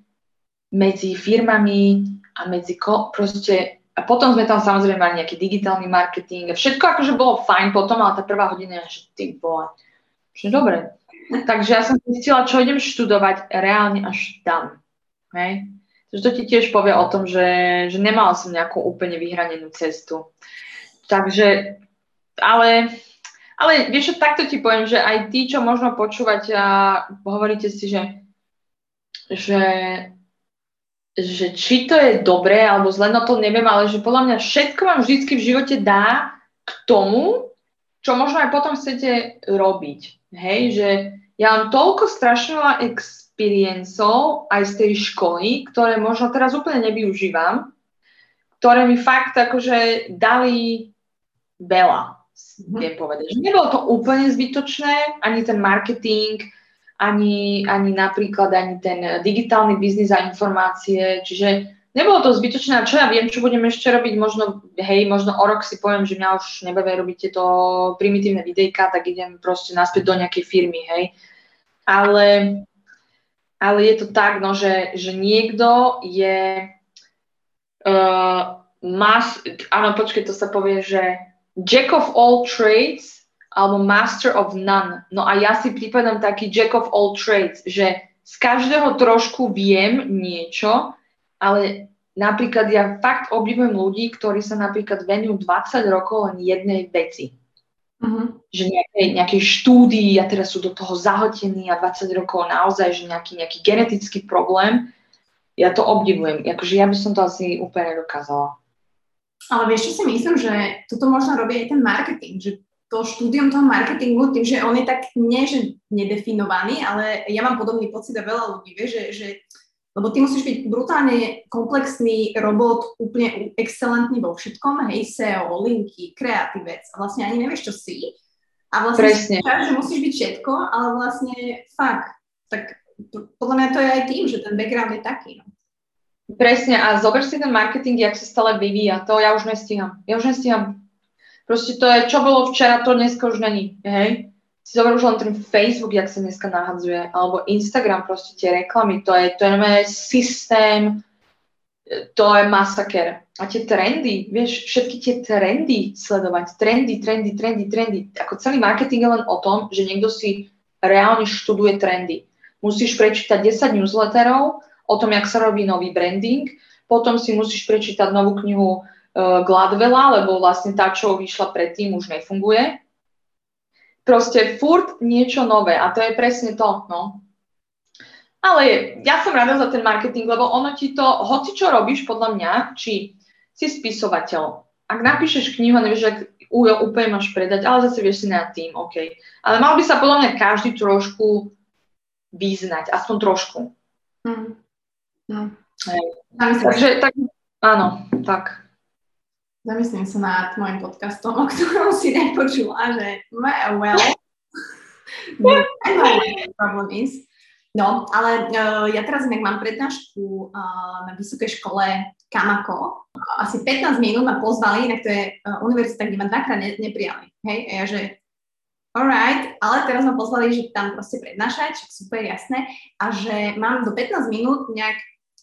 medzi firmami a medzi ko- proste a potom sme tam samozrejme mali nejaký digitálny marketing a všetko akože bolo fajn potom, ale tá prvá hodina, že ty bola, že dobre. Takže ja som zistila, čo idem študovať reálne až tam. Hej? Takže to ti tiež povie o tom, že, že nemala som nejakú úplne vyhranenú cestu. Takže, ale, ale vieš, takto ti poviem, že aj tí, čo možno počúvať a hovoríte si, že, že že či to je dobré alebo zle, no to neviem, ale že podľa mňa všetko vám vždycky v živote dá k tomu, čo možno aj potom chcete robiť. Hej, že ja mám toľko strašne veľa experiencov aj z tej školy, ktoré možno teraz úplne nevyužívam, ktoré mi fakt akože dali veľa, mm-hmm. viem povedať. Že nebolo to úplne zbytočné, ani ten marketing, ani, ani napríklad ani ten digitálny biznis a informácie, čiže nebolo to zbytočné čo ja viem, čo budem ešte robiť, možno, hej, možno o rok si poviem, že mňa už nebavia robiť tieto primitívne videjka, tak idem proste naspäť do nejakej firmy, hej. Ale, ale je to tak, no, že, že niekto je uh, mas, áno, počkej, to sa povie, že jack of all trades alebo master of none. No a ja si prípadám taký jack of all trades, že z každého trošku viem niečo, ale napríklad ja fakt obdivujem ľudí, ktorí sa napríklad venujú 20 rokov len jednej veci. Uh-huh. Že nejakej, nejakej štúdii a teraz sú do toho zahotení a 20 rokov naozaj, že nejaký, nejaký genetický problém. Ja to obdivujem. Akože ja by som to asi úplne nedokázala. Ale vieš, čo si myslím, že toto možno robí aj ten marketing, že to štúdium toho marketingu, tým, že on je tak nie, že nedefinovaný, ale ja mám podobný pocit a veľa ľudí vie, že, že lebo ty musíš byť brutálne komplexný robot, úplne excelentný vo všetkom, hej, SEO, linky, kreatívec, a vlastne ani nevieš, čo si. A vlastne Presne. že musíš byť všetko, ale vlastne fakt, tak podľa mňa to je aj tým, že ten background je taký, no. Presne, a zober si ten marketing, jak sa stále vyvíja, to ja už nestíham. Ja už nestíham Proste to je, čo bolo včera, to dneska už není, hej. Si zober už len ten Facebook, jak sa dneska nahadzuje, alebo Instagram, proste tie reklamy, to je, to je systém, to je masaker. A tie trendy, vieš, všetky tie trendy sledovať, trendy, trendy, trendy, trendy. Ako celý marketing je len o tom, že niekto si reálne študuje trendy. Musíš prečítať 10 newsletterov o tom, jak sa robí nový branding, potom si musíš prečítať novú knihu Gladwella, lebo vlastne tá, čo vyšla predtým, už nefunguje. Proste furt niečo nové a to je presne to, no. Ale ja som rada za ten marketing, lebo ono ti to, hoci čo robíš podľa mňa, či si spisovateľ, ak napíšeš knihu a nevieš, ak ujo, úplne máš predať, ale zase vieš si na tým, OK. Ale mal by sa podľa mňa každý trošku vyznať, aspoň trošku. Mm. No. Hej. Takže tak, áno, tak. Zamyslím sa nad môjim podcastom, o ktorom si nepočula, že well, (laughs) problem is. No, ale uh, ja teraz inak mám prednášku uh, na vysokej škole Kamako. Asi 15 minút ma pozvali, inak to je uh, univerzita, kde ma dvakrát ne, neprijali. Hej, a ja že alright, ale teraz ma pozvali, že tam proste prednášať, čo super, jasné, a že mám do 15 minút nejak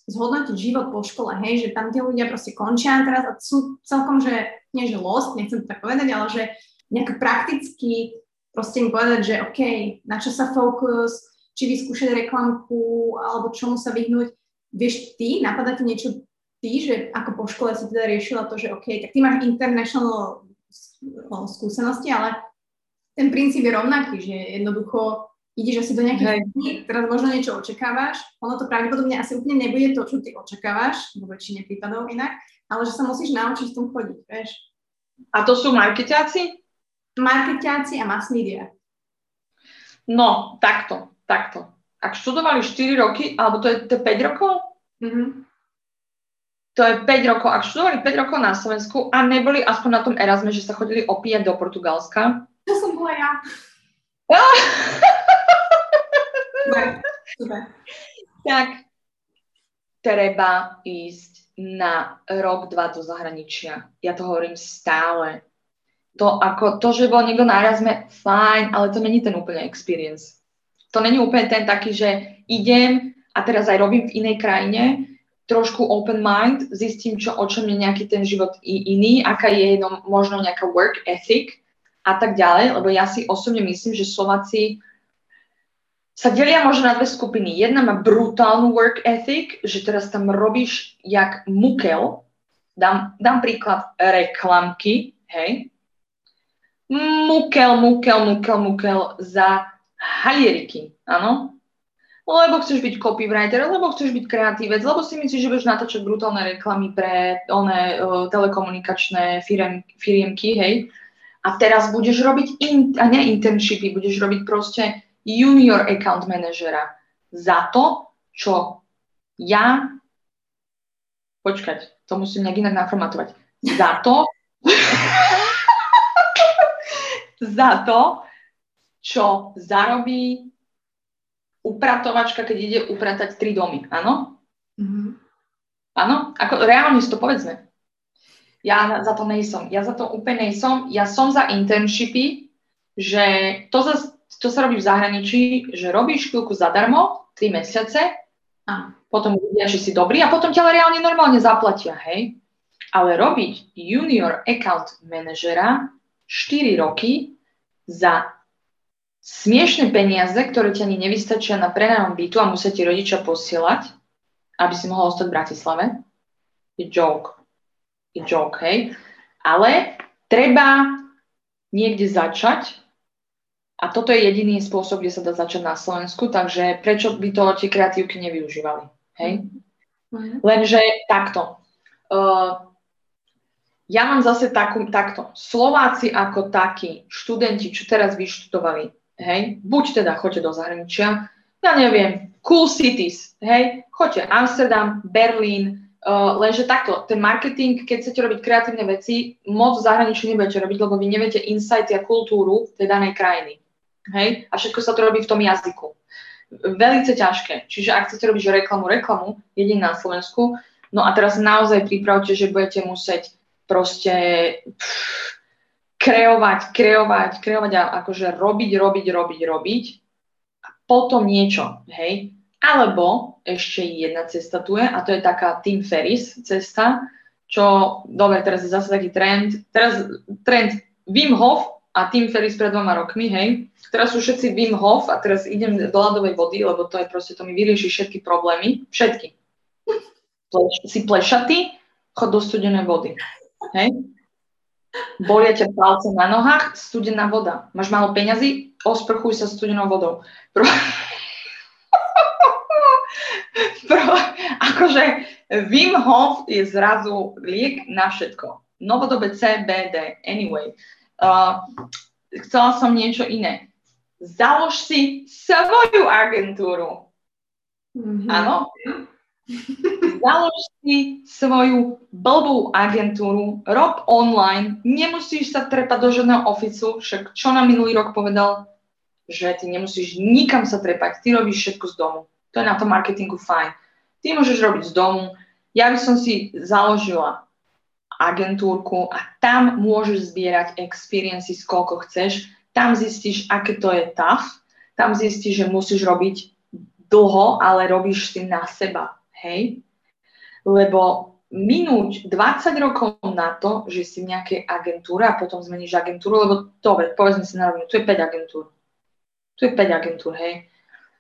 zhodnotiť život po škole, hej, že tam tie ľudia proste končia teraz a sú celkom, že nie že lost, nechcem to tak povedať, ale že nejak prakticky proste im povedať, že OK, na čo sa fokus, či vyskúšať reklamku, alebo čomu sa vyhnúť. Vieš ty, napadá ti niečo ty, že ako po škole si teda riešila to, že OK, tak ty máš international skúsenosti, ale ten princíp je rovnaký, že jednoducho ideš asi do nejakých dní, teraz možno niečo očakávaš, ono to pravdepodobne asi úplne nebude to, čo ty očakávaš, vo väčšine prípadov inak, ale že sa musíš naučiť v tom chodiť, vieš. A to sú marketiaci? Marketiaci a mass media. No, takto, takto. Ak študovali 4 roky, alebo to je, to je 5 rokov? Mm-hmm. To je 5 rokov. Ak študovali 5 rokov na Slovensku a neboli aspoň na tom Erasme, že sa chodili opíjať do Portugalska. To som bola ja. (laughs) Tak treba ísť na rok, dva do zahraničia. Ja to hovorím stále. To, ako, to, že bol niekto na Erasme, fajn, ale to není ten úplne experience. To není úplne ten taký, že idem a teraz aj robím v inej krajine trošku open mind, zistím, čo, o čom je nejaký ten život iný, aká je no, možno nejaká work ethic a tak ďalej, lebo ja si osobne myslím, že Slováci sa delia možno na dve skupiny. Jedna má brutálnu work ethic, že teraz tam robíš jak mukel, dám, dám príklad reklamky, hej, mukel, mukel, mukel, mukel za halieriky, áno, lebo chceš byť copywriter, lebo chceš byť kreatívec, lebo si myslíš, že budeš natáčať brutálne reklamy pre one uh, telekomunikačné firm, firmky, hej. A teraz budeš robiť, in, a ne internshipy, budeš robiť proste junior account manažera za to, čo ja, počkať, to musím nejak inak naformatovať, za to, (laughs) za to, čo zarobí upratovačka, keď ide upratať tri domy, áno? Mm-hmm. Áno? Ako reálne si to povedzme. Ja za to nejsom. Ja za to úplne nejsom. Ja som za internshipy, že to, za, to sa robí v zahraničí, že robíš chvíľku zadarmo, 3 mesiace, a potom uvidia, či si dobrý a potom ťa reálne normálne zaplatia, hej? Ale robiť junior account manažera 4 roky za smiešne peniaze, ktoré ťa ani nevystačia na prenajom bytu a musia ti rodičia posielať, aby si mohol ostať v Bratislave, je joke. Joke, hej. Ale treba niekde začať a toto je jediný spôsob, kde sa dá začať na Slovensku, takže prečo by to tie kreatívky nevyužívali, hej? Mm. Lenže takto. Uh, ja mám zase takú, takto. Slováci ako takí, študenti, čo teraz vyštudovali, hej, buď teda choďte do zahraničia, ja neviem, cool cities, hej, choďte Amsterdam, Berlín, uh, lenže takto, ten marketing, keď chcete robiť kreatívne veci, moc v zahraničí nebudete robiť, lebo vy neviete insighty a kultúru tej danej krajiny, hej, a všetko sa to robí v tom jazyku. Velice ťažké, čiže ak chcete robiť reklamu, reklamu, jedine na Slovensku, no a teraz naozaj pripravte, že budete musieť proste pff, kreovať, kreovať, kreovať a akože robiť, robiť, robiť, robiť a potom niečo, hej. Alebo ešte jedna cesta tu je a to je taká Tim Ferris cesta, čo, dobre, teraz je zase taký trend, teraz trend Wim Hof a Tim Ferris pred dvoma rokmi, hej. Teraz sú všetci Wim Hof a teraz idem do ľadovej vody, lebo to je proste, to mi vyrieši všetky problémy, všetky. Pleš, si plešatý, chod do studenej vody, hej bolia ťa palce na nohách, studená voda. Máš málo peňazí, osprchuj sa studenou vodou. Pro... (laughs) Pro... Akože Wim Hof je zrazu liek na všetko. Novodobé CBD. Anyway. Uh, chcela som niečo iné. Založ si svoju agentúru. Mm-hmm. Áno? (laughs) Založ si svoju blbú agentúru, rob online, nemusíš sa trepať do žiadneho oficu, však čo na minulý rok povedal, že ty nemusíš nikam sa trepať, ty robíš všetko z domu. To je na tom marketingu fajn. Ty môžeš robiť z domu. Ja by som si založila agentúrku a tam môžeš zbierať experiences, koľko chceš. Tam zistíš, aké to je tough. Tam zistíš, že musíš robiť dlho, ale robíš si na seba Hej? Lebo minúť 20 rokov na to, že si v nejakej agentúre a potom zmeníš agentúru, lebo dobre, povedzme si na rovinu, tu je 5 agentúr. Tu je 5 agentúr, hej.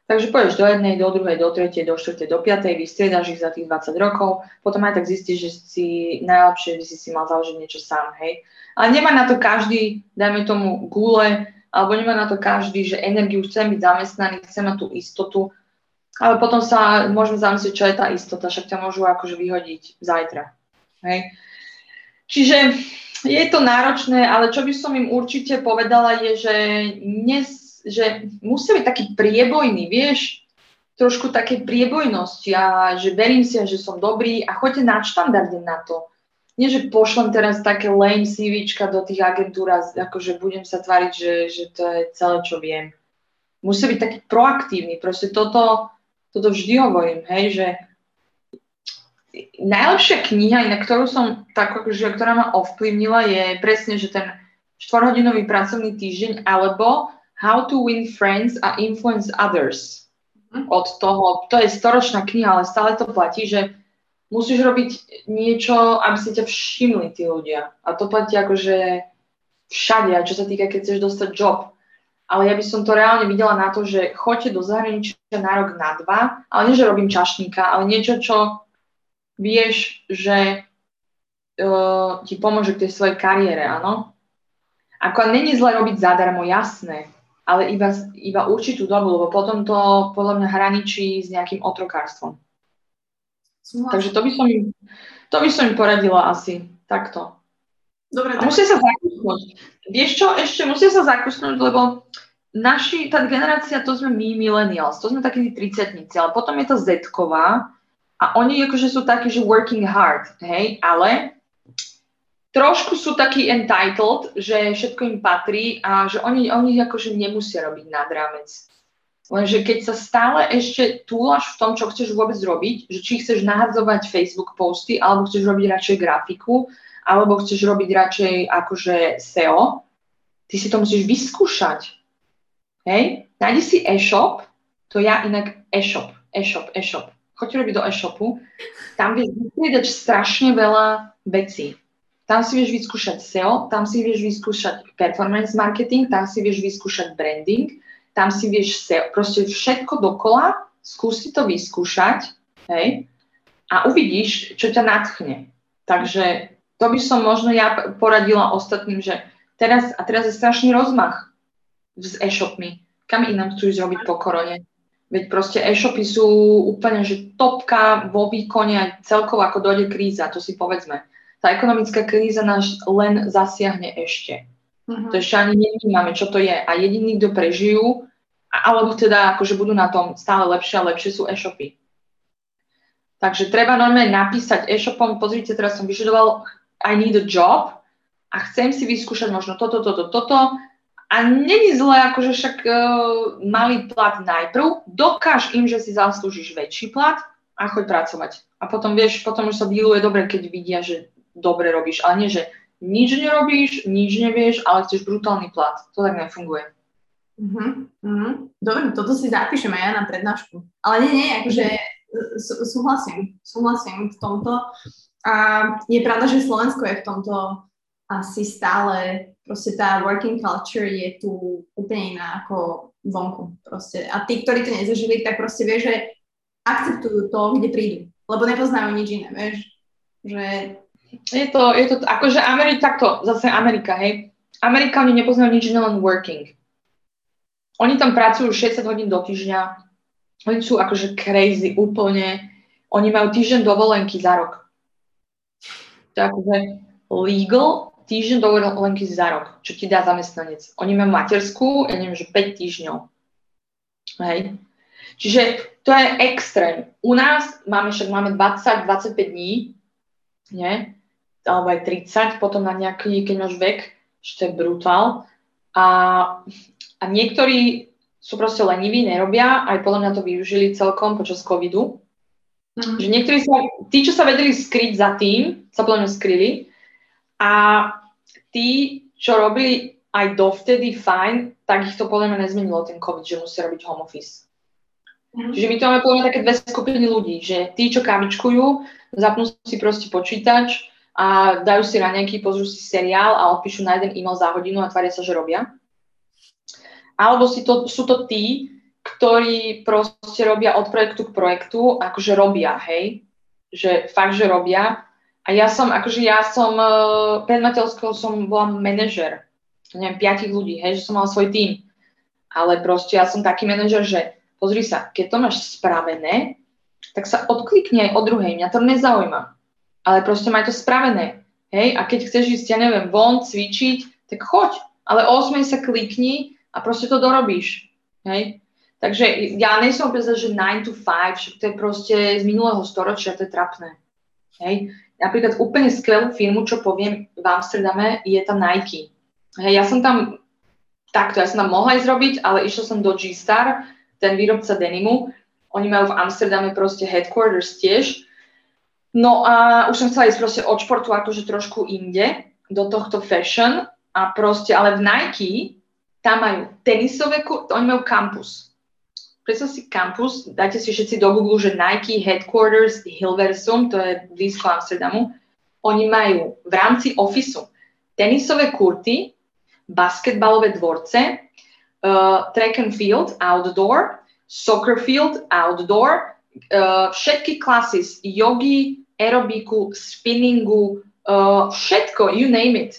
Takže pôjdeš do jednej, do druhej, do tretej, do štvrtej, do piatej, vystriedaš ich za tých 20 rokov, potom aj tak zistíš, že si najlepšie by si si mal založiť niečo sám, hej. Ale nemá na to každý, dajme tomu gule, alebo nemá na to každý, že energiu chcem byť zamestnaný, chcem mať tú istotu, ale potom sa môžeme zamyslieť, čo je tá istota, však ťa môžu akože vyhodiť zajtra. Hej. Čiže je to náročné, ale čo by som im určite povedala je, že, nes, že musí byť taký priebojný, vieš, trošku také priebojnosti a že verím si, že som dobrý a choďte na štandarde na to. Nie, že pošlem teraz také lame CVčka do tých agentúr a akože budem sa tváriť, že, že to je celé, čo viem. Musí byť taký proaktívny. Proste toto, toto vždy hovorím, hej, že najlepšia kniha, na ktorú som tak, akože, ktorá ma ovplyvnila, je presne, že ten štvorhodinový pracovný týždeň alebo How to win friends a influence others. Mhm. Od toho, to je storočná kniha, ale stále to platí, že musíš robiť niečo, aby si ťa všimli tí ľudia. A to platí akože všade, čo sa týka, keď chceš dostať job. Ale ja by som to reálne videla na to, že choďte do zahraničia na rok, na dva, ale nie, že robím čašníka, ale niečo, čo vieš, že uh, ti pomôže k tej svojej kariére, áno? Ako není zle robiť zadarmo, jasné, ale iba, iba určitú dobu, lebo potom to podľa mňa hraničí s nejakým otrokárstvom. Súhlasím. Takže to by som im, to by som im poradila asi takto. Dobre, A musia sa zakusnúť. Vieš čo, ešte musia sa zakusnúť, lebo naši, tá generácia, to sme my, millennials, to sme takí 30 ale potom je to z a oni akože sú takí, že working hard, hej, ale trošku sú takí entitled, že všetko im patrí a že oni, oni akože nemusia robiť nad rámec. Lenže keď sa stále ešte túlaš v tom, čo chceš vôbec robiť, že či chceš nahadzovať Facebook posty, alebo chceš robiť radšej grafiku, alebo chceš robiť radšej akože SEO, ty si to musíš vyskúšať. Hej? Nájdi si e-shop, to ja inak e-shop, e-shop, e-shop. Choďte robiť do e-shopu, tam vieš vystriedať strašne veľa vecí. Tam si vieš vyskúšať SEO, tam si vieš vyskúšať performance marketing, tam si vieš vyskúšať branding, tam si vieš se, proste všetko dokola, skúsi to vyskúšať, hej, a uvidíš, čo ťa natchne. Takže to by som možno ja poradila ostatným, že teraz, a teraz je strašný rozmach s e-shopmi. Kam inám chcú ísť robiť po korone? Veď proste e-shopy sú úplne, že topka vo výkone celkovo ako dojde kríza, to si povedzme. Tá ekonomická kríza nás len zasiahne ešte. Uh-huh. To ešte ani nevnímame, čo to je. A jediní, kto prežijú, alebo teda akože budú na tom stále lepšie a lepšie sú e-shopy. Takže treba normálne napísať e-shopom, pozrite, teraz som vyžadoval I need a job a chcem si vyskúšať možno toto, toto, toto a není zle, akože však uh, malý plat najprv, dokáž im, že si zaslúžiš väčší plat a choď pracovať. A potom vieš, potom už sa díluje dobre, keď vidia, že dobre robíš, ale nie, že nič nerobíš, nič nevieš, ale chceš brutálny plat. To tak nefunguje. Uh-huh, uh-huh. Dobre, toto si zapíšem aj ja na prednášku. Ale nie, nie, akože sú, súhlasím, súhlasím v tomto. A je pravda, že Slovensko je v tomto asi stále, proste tá working culture je tu úplne iná ako vonku proste. A tí, ktorí to nezažili, tak proste vie, že akceptujú to, kde prídu. Lebo nepoznajú nič iné, vieš. Že je to, je to akože Amerika, takto, zase Amerika, hej. Amerika, oni nepoznajú nič len working. Oni tam pracujú 60 hodín do týždňa, oni sú akože crazy úplne, oni majú týždeň dovolenky za rok. To je akože legal týždeň dovolenky za rok, čo ti dá zamestnanec. Oni majú materskú, ja neviem, že 5 týždňov. Hej. Čiže to je extrém. U nás máme však máme 20-25 dní, nie? Alebo aj 30, potom na nejaký, keď máš vek, že to je brutál. A, a niektorí sú proste leniví, nerobia, aj podľa mňa to využili celkom počas covidu. Mm. Že niektorí sa, tí, čo sa vedeli skryť za tým, sa podľa mňa skryli. A tí, čo robili aj dovtedy fajn, tak ich to podľa mňa nezmenilo ten COVID, že musia robiť home office. Mm. Čiže my tu máme podľa mňa také dve skupiny ľudí, že tí, čo kavičkujú, zapnú si proste počítač, a dajú si raňajky, pozrú si seriál a odpíšu na jeden e-mail za hodinu a tvária sa, že robia. Alebo si to, sú to tí, ktorí proste robia od projektu k projektu, akože robia, hej, že fakt, že robia. A ja som, akože ja som, uh, pred Mateľskou som bola manažer, neviem, piatich ľudí, hej, že som mala svoj tým. Ale proste ja som taký manažer, že pozri sa, keď to máš spravené, tak sa odklikni aj o druhej, mňa to nezaujíma ale proste maj to spravené. Hej? A keď chceš ísť, ja neviem, von, cvičiť, tak choď, ale o 8 sa klikni a proste to dorobíš. Hej? Takže ja nejsem opäť že 9 to 5, však to je proste z minulého storočia, to je trapné. Hej? Napríklad úplne skvelú firmu, čo poviem v Amsterdame, je tam Nike. Hej, ja som tam takto, ja som tam mohla ísť robiť, ale išla som do G-Star, ten výrobca denimu. Oni majú v Amsterdame proste headquarters tiež No a už som chcela ísť proste od športu akože trošku inde, do tohto fashion a proste, ale v Nike tam majú tenisové, oni majú kampus. predstav si kampus, dajte si všetci do Google, že Nike Headquarters Hilversum, to je blízko Amsterdamu, oni majú v rámci ofisu tenisové kurty, basketbalové dvorce, uh, track and field, outdoor, soccer field, outdoor, všetky klasy z jogy, aerobiku, spinningu, uh, všetko, you name it.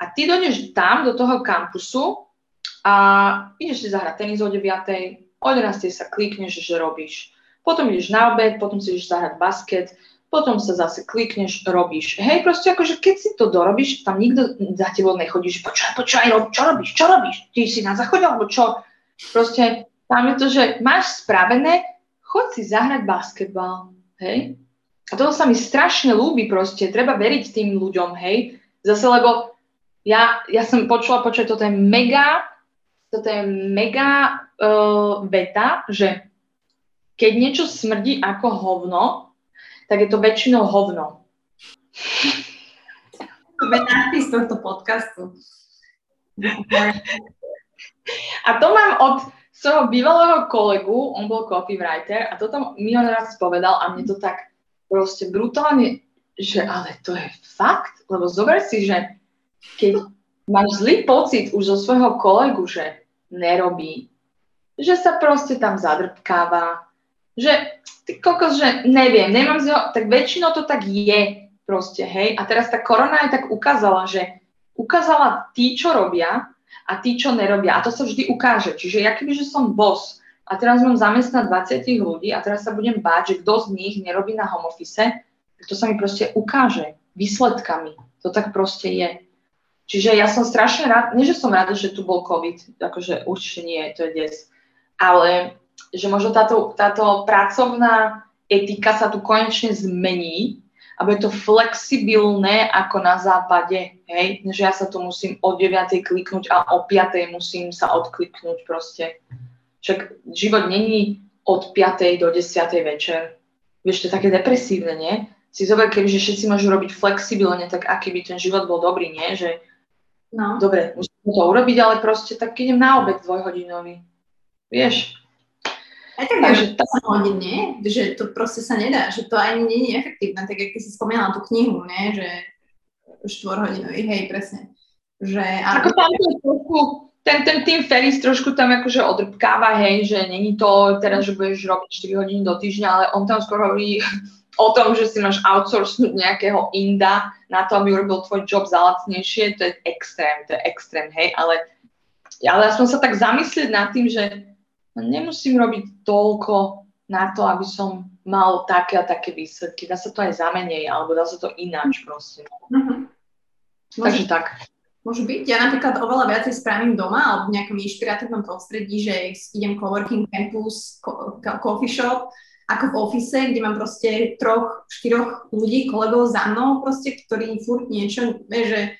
A ty dojdeš tam, do toho kampusu a ideš si zahrať tenis o 9, o 11 sa klikneš, že robíš. Potom ideš na obed, potom si ideš zahrať basket, potom sa zase klikneš, robíš. Hej, proste akože keď si to dorobíš, tam nikto za tebou nechodí, že počúvaj, počúvaj, rob, čo robíš, čo robíš? Ty si na záchode, alebo čo? Proste tam je to, že máš spravené, chod si zahrať basketbal, hej? A toto sa mi strašne ľúbi proste, treba veriť tým ľuďom, hej? Zase, lebo ja, ja som počula, počuť, toto je mega, toto je mega uh, veta, že keď niečo smrdí ako hovno, tak je to väčšinou hovno. Nápis tohto podcastu. A to mám od svojho bývalého kolegu, on bol copywriter a toto mi ho raz povedal a mne to tak proste brutálne, že ale to je fakt, lebo zober si, že keď máš zlý pocit už zo svojho kolegu, že nerobí, že sa proste tam zadrpkáva, že ty kokos, že neviem, nemám z tak väčšinou to tak je proste, hej. A teraz tá korona aj tak ukázala, že ukázala tí, čo robia a tí, čo nerobia. A to sa vždy ukáže. Čiže ja keby, že som boss a teraz mám zamestnať 20 ľudí a teraz sa budem báť, že kto z nich nerobí na home office, to sa mi proste ukáže výsledkami. To tak proste je. Čiže ja som strašne rád, nie že som rada, že tu bol COVID, akože určite nie, to je des, ale že možno táto, táto pracovná etika sa tu konečne zmení a bude to flexibilné ako na západe, hej, že ja sa tu musím o 9. kliknúť a o 5. musím sa odkliknúť proste. Však život není od 5. do 10. večer. Vieš, to je také depresívne, nie? Si zober, kebyže všetci môžu robiť flexibilne, tak aký by ten život bol dobrý, nie? Že No. Dobre, musím to urobiť, ale proste tak idem na obed dvojhodinový. Vieš? Aj tak Takže tá... hodín, nie? Že to proste sa nedá, že to ani nie je efektívne, tak ako si spomínala tú knihu, nie? Že štvorhodinový, hej, presne. Že, Ako tam to trošku, ten, ten Tim Ferris trošku tam akože odrbkáva, hej, že není to teraz, že budeš robiť 4 hodiny do týždňa, ale on tam skôr hovorí o tom, že si máš outsourcnúť nejakého inda na to, aby urobil tvoj job za lacnejšie, to je extrém, to je extrém, hej, ale, ale som sa tak zamyslieť nad tým, že nemusím robiť toľko na to, aby som mal také a také výsledky. Dá sa to aj zamenej, alebo dá sa to ináč proste. Uh-huh. Takže tak. Môžu byť. Ja napríklad oveľa viacej spravím doma alebo v nejakom inšpiratívnom prostredí, že idem coworking campus, coffee shop, ako v office, kde mám proste troch, štyroch ľudí, kolegov za mnou, proste, ktorí furt niečo, že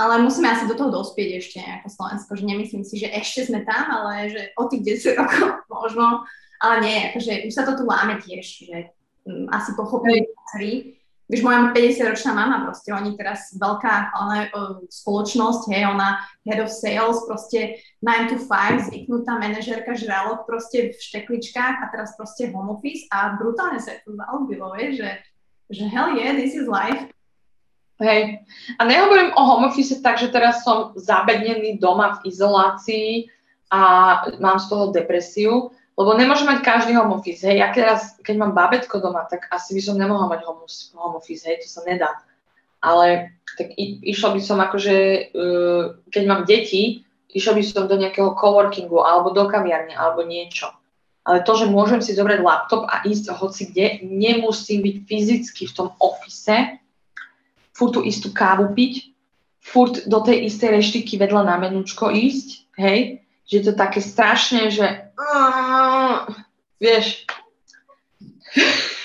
ale musíme asi do toho dospieť ešte ako Slovensko, že nemyslím si, že ešte sme tam, ale že o tých 10 rokov (laughs) možno, ale nie, akože už sa to tu láme tiež, že um, asi pochopili Víš, moja 50-ročná mama proste, oni teraz veľká ona, spoločnosť, hej, ona head of sales, proste 9 to 5, zvyknutá manažérka žralok proste v štekličkách a teraz proste home office a brutálne sa to zalúbilo, vieš, že, že hell yeah, this is life. Hej. A nehovorím o home office tak, že teraz som zabednený doma v izolácii a mám z toho depresiu, lebo nemôže mať každý home office, hej. Ja teraz, keď mám babetko doma, tak asi by som nemohla mať home, office, hej, to sa nedá. Ale tak i, išla by som akože, uh, keď mám deti, išla by som do nejakého coworkingu, alebo do kaviarne, alebo niečo. Ale to, že môžem si zobrať laptop a ísť hoci kde, nemusím byť fyzicky v tom office, furt tú istú kávu piť, furt do tej istej reštiky vedľa na menúčko ísť, hej, že to také strašne, že vieš. (laughs)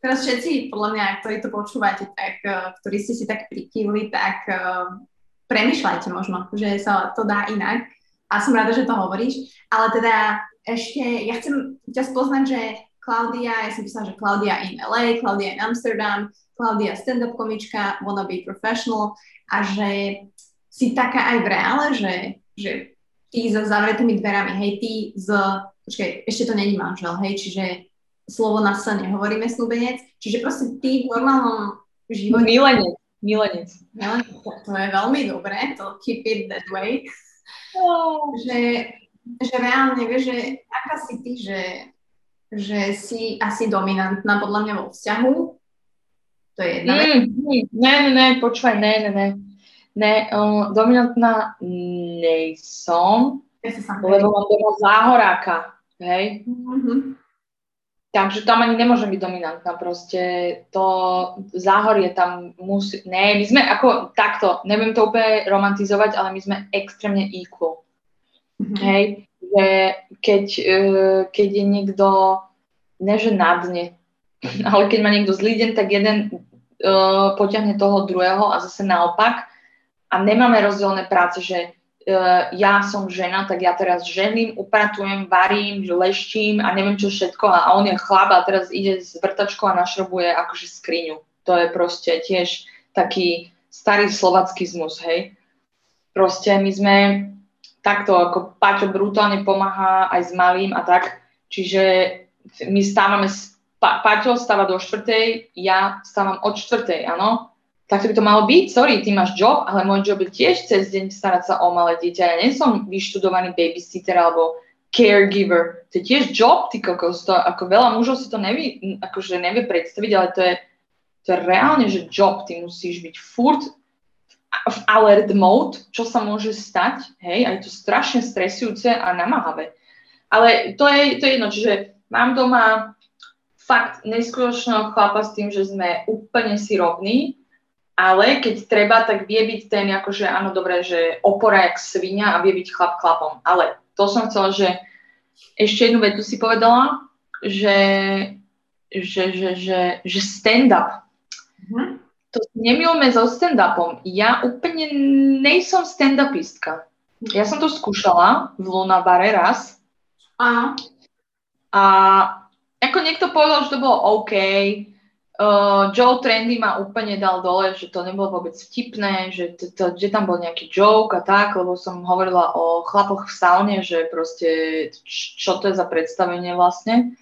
Teraz všetci, podľa mňa, ktorí to počúvate, tak, uh, ktorí ste si tak prikývli, tak uh, premyšľajte možno, že sa to dá inak. A som rada, že to hovoríš. Ale teda ešte, ja chcem ťa spoznať, že Klaudia, ja som písala, že Klaudia in LA, Klaudia in Amsterdam, Klaudia stand-up komička, wanna be professional a že si taká aj v reále, že že ty za zavretými dverami, hej, ty z, počkaj, ešte to není manžel, hej, čiže slovo na sa nehovoríme snúbenec, čiže proste ty v normálnom živote... Milenec, milenec. Milenec, to je veľmi dobré, to keep it that way. Oh. Že, že reálne, vieš, že aká si ty, že, že si asi dominantná podľa mňa vo vzťahu, to je jedna. Mm, ne, ne, ne, počúvaj, ne, ne, ne. Ne, uh, dominantná nejsom, Ja sa lebo mám doma záhoráka, hej. Mhm. Takže tam ani nemôžem byť dominantná, proste to záhorie tam musí, ne, my sme ako takto, neviem to úplne romantizovať, ale my sme extrémne equal, Mhm. hej, že keď, uh, keď je niekto, ne že na dne, (laughs) ale keď má niekto zlý deň, tak jeden uh, potiahne toho druhého a zase naopak a nemáme rozdielne práce, že uh, ja som žena, tak ja teraz žením, upratujem, varím, leštím a neviem čo všetko a on je chlap a teraz ide s vrtačkou a našrobuje akože skriňu. To je proste tiež taký starý slovacký zmus, hej. Proste my sme takto, ako Paťo brutálne pomáha aj s malým a tak, čiže my stávame, pa, Paťo stáva do štvrtej, ja stávam od štvrtej, áno. Tak to by to malo byť, sorry, ty máš job, ale môj job je tiež cez deň starať sa o malé dieťa. Ja nie som vyštudovaný babysitter alebo caregiver. To je tiež job, ty kokos. To, ako veľa mužov si to nevie, akože nevie predstaviť, ale to je, to je reálne, že job. Ty musíš byť furt v alert mode, čo sa môže stať, hej, a je to strašne stresujúce a namáhavé. Ale to je, to je jedno, čiže mám doma fakt neskutočného chlapa s tým, že sme úplne si rovní, ale keď treba, tak vie byť ten, akože áno, dobre, že opora jak svinia a vie byť chlap chlapom. Ale to som chcela, že ešte jednu vetu si povedala, že, že, že, že, že stand-up. Mhm. To nemilme so stand-upom. Ja úplne nejsom stand-upistka. Ja som to skúšala v Lunabare raz Áno. a ako niekto povedal, že to bolo OK, uh, Joe Trendy ma úplne dal dole, že to nebolo vôbec vtipné, že, to, to, že tam bol nejaký joke a tak, lebo som hovorila o chlapoch v saune, že proste čo to je za predstavenie vlastne,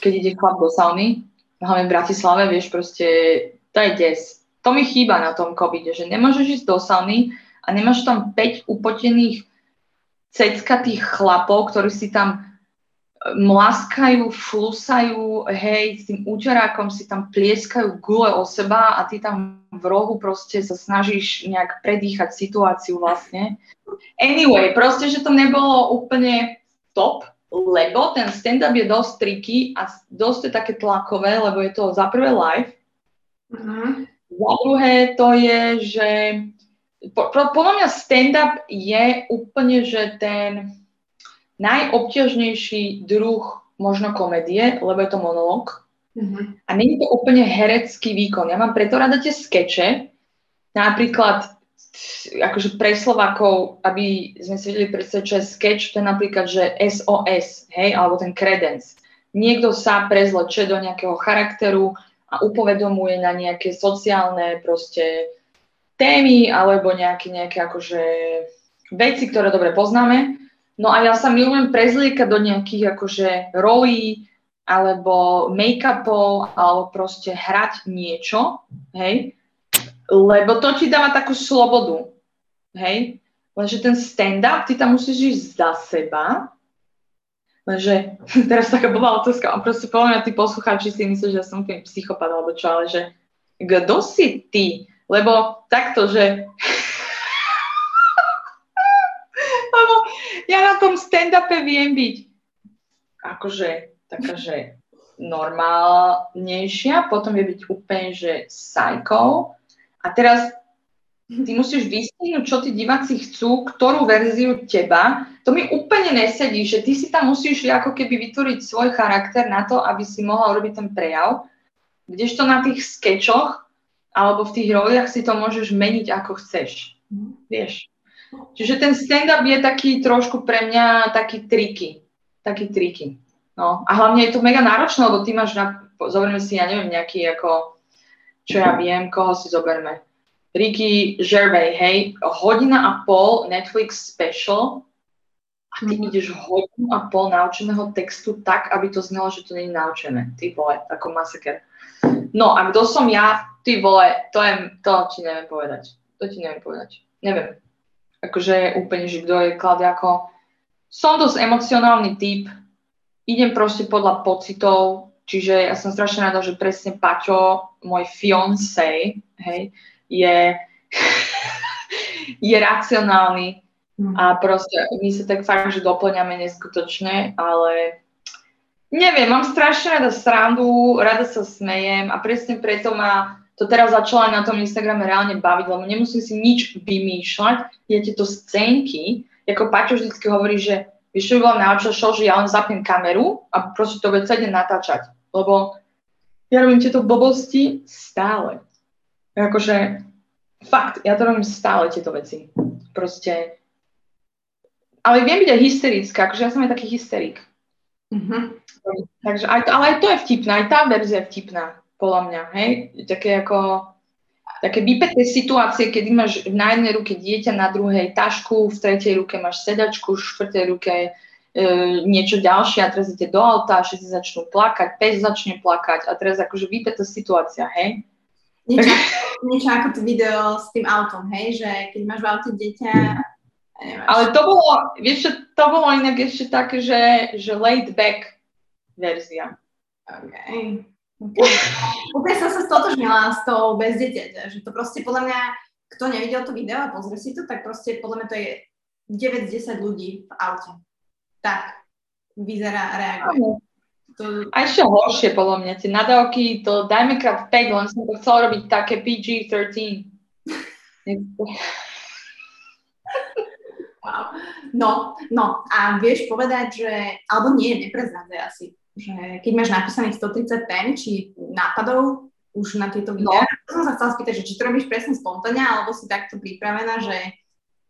keď ide chlap do sauny, hlavne v Bratislave, vieš, proste to je des. To mi chýba na tom covide, že nemôžeš ísť do sauny a nemáš tam 5 upotených ceckatých chlapov, ktorí si tam mlaskajú, flusajú, hej, s tým úterákom si tam plieskajú gule o seba a ty tam v rohu proste sa snažíš nejak predýchať situáciu vlastne. Anyway, proste, že to nebolo úplne top, lebo ten stand-up je dosť triky a dosť je také tlakové, lebo je to za prvé live, Mhm. Za druhé to je, že po, po, podľa mňa stand-up je úplne, že ten najobťažnejší druh možno komédie, lebo je to monológ. Mhm. A je to úplne herecký výkon. Ja mám preto rada tie skeče, napríklad akože pre Slovákov, aby sme si vedeli predstaviť, čo je sketch, to je napríklad, že SOS, hej, alebo ten credence. Niekto sa prezleče do nejakého charakteru a upovedomuje na nejaké sociálne proste témy alebo nejaké, nejaké akože veci, ktoré dobre poznáme. No a ja sa milujem prezliekať do nejakých akože rolí alebo make-upov alebo proste hrať niečo, hej, lebo to ti dáva takú slobodu, hej, lenže ten stand-up, ty tam musíš ísť za seba, lenže (laughs) teraz taká blbá otázka, a proste podľa mňa tí poslucháči si myslí, že ja som úplne psychopat alebo čo, ale že kto si ty? Lebo takto, že (laughs) lebo ja na tom stand-upe viem byť akože taká, že normálnejšia, potom vie byť úplne, že psycho. A teraz ty musíš vystihnúť, čo tí diváci chcú, ktorú verziu teba. To mi úplne nesedí, že ty si tam musíš ako keby vytvoriť svoj charakter na to, aby si mohla urobiť ten prejav. Kdežto na tých skečoch alebo v tých roliach si to môžeš meniť ako chceš. Vieš. Čiže ten stand-up je taký trošku pre mňa taký triky. Taký triky. No a hlavne je to mega náročné, lebo ty máš na, zoberme si, ja neviem, nejaký ako, čo ja viem, koho si zoberme. Ricky Gervais, hej, hodina a pol Netflix special a ty mm. ideš hodinu a pol naučeného textu tak, aby to znelo, že to nie je naučené. Ty vole, ako masaker. No a kto som ja, ty vole, to, je, to ti neviem povedať. To ti neviem povedať. Neviem. Akože úplne, že kto je Klaudia ako... Som dosť emocionálny typ, idem proste podľa pocitov, čiže ja som strašne rada, že presne Paťo, môj fiancé, hej, je, (laughs) je racionálny. A proste my sa tak fakt, že doplňame neskutočne, ale neviem, mám strašne rada srandu, rada sa smejem a presne preto ma to teraz začalo aj na tom Instagrame reálne baviť, lebo nemusím si nič vymýšľať, je tieto scénky, ako Paťo vždycky hovorí, že vieš, čo by bola najlepšia show, že ja len zapnem kameru a proste to bude celé natáčať, lebo ja robím tieto blbosti stále. Akože, fakt, ja to robím stále, tieto veci. Proste, ale viem byť aj hysterická, akože ja som aj taký hysterik. Mm-hmm. Takže aj to, ale aj to je vtipná, aj tá verzia je vtipná, podľa mňa, hej? Také ako, také vypeté situácie, kedy máš na jednej ruke dieťa, na druhej tašku, v tretej ruke máš sedačku, v štvrtej ruke e, niečo ďalšie a teraz idete do auta všetci začnú plakať, pes začne plakať a teraz akože vypetá situácia, hej? Niečo, (laughs) niečo ako to video s tým autom, hej, že keď máš v aute dieťa ale to bolo, vieš čo, to bolo inak ešte také, že, že laid back verzia. OK. okay. Úplne som sa stotožnila s tou bez dieťaťa, že to proste podľa mňa, kto nevidel to video a pozrie si to, tak proste podľa mňa to je 9 z 10 ľudí v aute. Tak vyzerá, reaguje. To... A ešte horšie podľa mňa, tie nadávky, to dajme krát 5, len som to chcela robiť také PG-13. (laughs) Wow. No, no a vieš povedať, že, alebo nie, nepreznádzaj asi, že keď máš napísaných 130 pen, či nápadov už na tieto videá, no. som sa chcela spýtať, že či to robíš presne spontánne, alebo si takto pripravená, že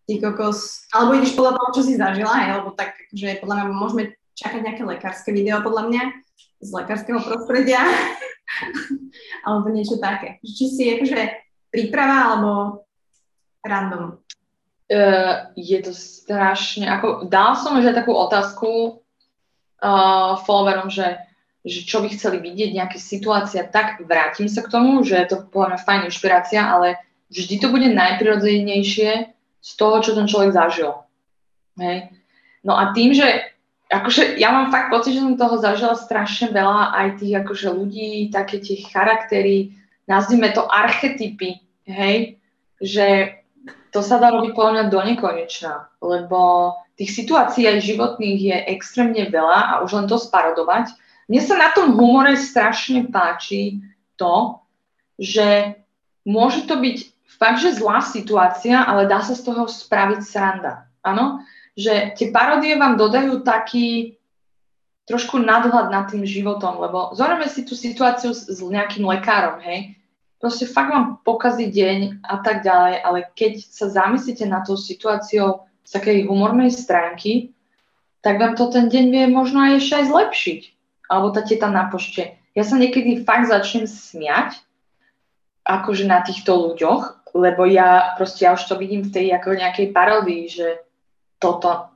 ty kokos, alebo ideš podľa toho, čo si zažila, hej, lebo tak, že podľa mňa môžeme čakať nejaké lekárske video, podľa mňa, z lekárskeho prostredia, (laughs) alebo niečo také. Či si akože príprava, alebo random. Uh, je to strašne, ako dal som už aj takú otázku uh, followerom, že, že čo by chceli vidieť, nejaké situácia, tak vrátim sa k tomu, že je to podľa mňa fajn inšpirácia, ale vždy to bude najprirodzenejšie z toho, čo ten človek zažil. Hej. No a tým, že akože ja mám fakt pocit, že som toho zažila strašne veľa, aj tých akože ľudí, také tie charaktery, nazvime to archetypy, hej, že to sa dá robiť podľa mňa do nekonečna, lebo tých situácií aj životných je extrémne veľa a už len to sparodovať. Mne sa na tom humore strašne páči to, že môže to byť fakt, že zlá situácia, ale dá sa z toho spraviť sranda. Áno? Že tie parodie vám dodajú taký trošku nadhľad nad tým životom, lebo zoberieme si tú situáciu s, s nejakým lekárom, hej, proste fakt vám pokazí deň a tak ďalej, ale keď sa zamyslíte na tú situáciou z takej humornej stránky, tak vám to ten deň vie možno aj ešte aj zlepšiť. Alebo tá teta na pošte. Ja sa niekedy fakt začnem smiať, akože na týchto ľuďoch, lebo ja proste ja už to vidím v tej ako nejakej parodii, že toto,